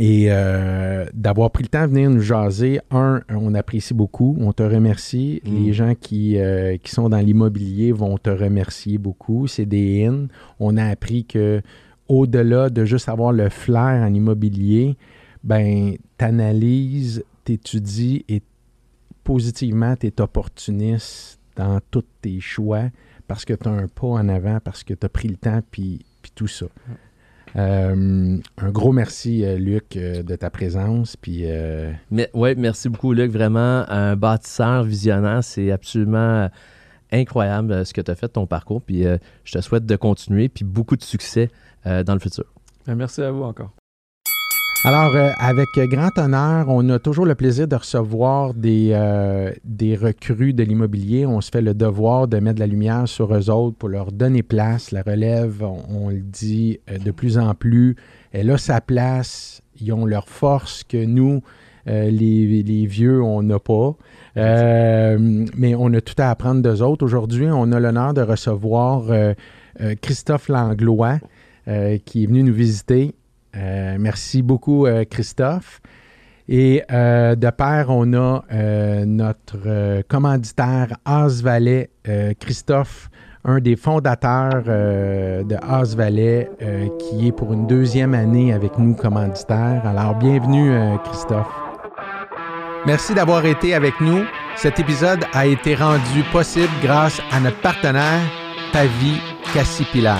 et euh, d'avoir pris le temps de venir nous jaser, un, on apprécie beaucoup, on te remercie. Mm. Les gens qui, euh, qui sont dans l'immobilier vont te remercier beaucoup. C'est des in. On a appris que au-delà de juste avoir le flair en immobilier, ben, tu analyses, tu étudies et positivement, tu es opportuniste dans tous tes choix parce que tu as un pas en avant, parce que tu as pris le temps, puis, puis tout ça. Euh, un gros merci, euh, Luc, euh, de ta présence. Puis, oui, merci beaucoup, Luc. Vraiment, un bâtisseur visionnaire. C'est absolument incroyable ce que tu as fait, ton parcours. Puis je te souhaite de continuer, puis beaucoup de succès euh, dans le futur. Ben, merci à vous encore. Alors, euh, avec grand honneur, on a toujours le plaisir de recevoir des, euh, recrues de l'immobilier. On se fait le devoir de mettre la lumière sur eux autres pour leur donner place. La relève, on, le dit de plus en plus, elle a sa place. Ils ont leur force que nous, les, vieux, on n'a pas. mais on a tout à apprendre d'eux autres. Aujourd'hui, on a l'honneur de recevoir Christophe Langlois. Euh, qui est venu nous visiter. Euh, merci beaucoup, euh, Christophe. Et de pair, on a notre commanditaire As Valais, Christophe, un des fondateurs de As Valais, qui est pour une deuxième année avec nous commanditaire. Alors, bienvenue, Christophe. Merci d'avoir été avec nous. Cet épisode a été rendu possible grâce à notre partenaire, Tavi Cassipilal.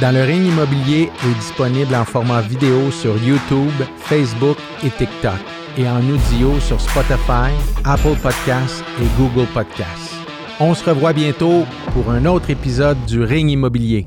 Dans le ring immobilier est disponible en format vidéo sur YouTube, Facebook et TikTok et en audio sur Spotify, Apple Podcasts et Google Podcasts. On se revoit bientôt pour un autre épisode du ring immobilier.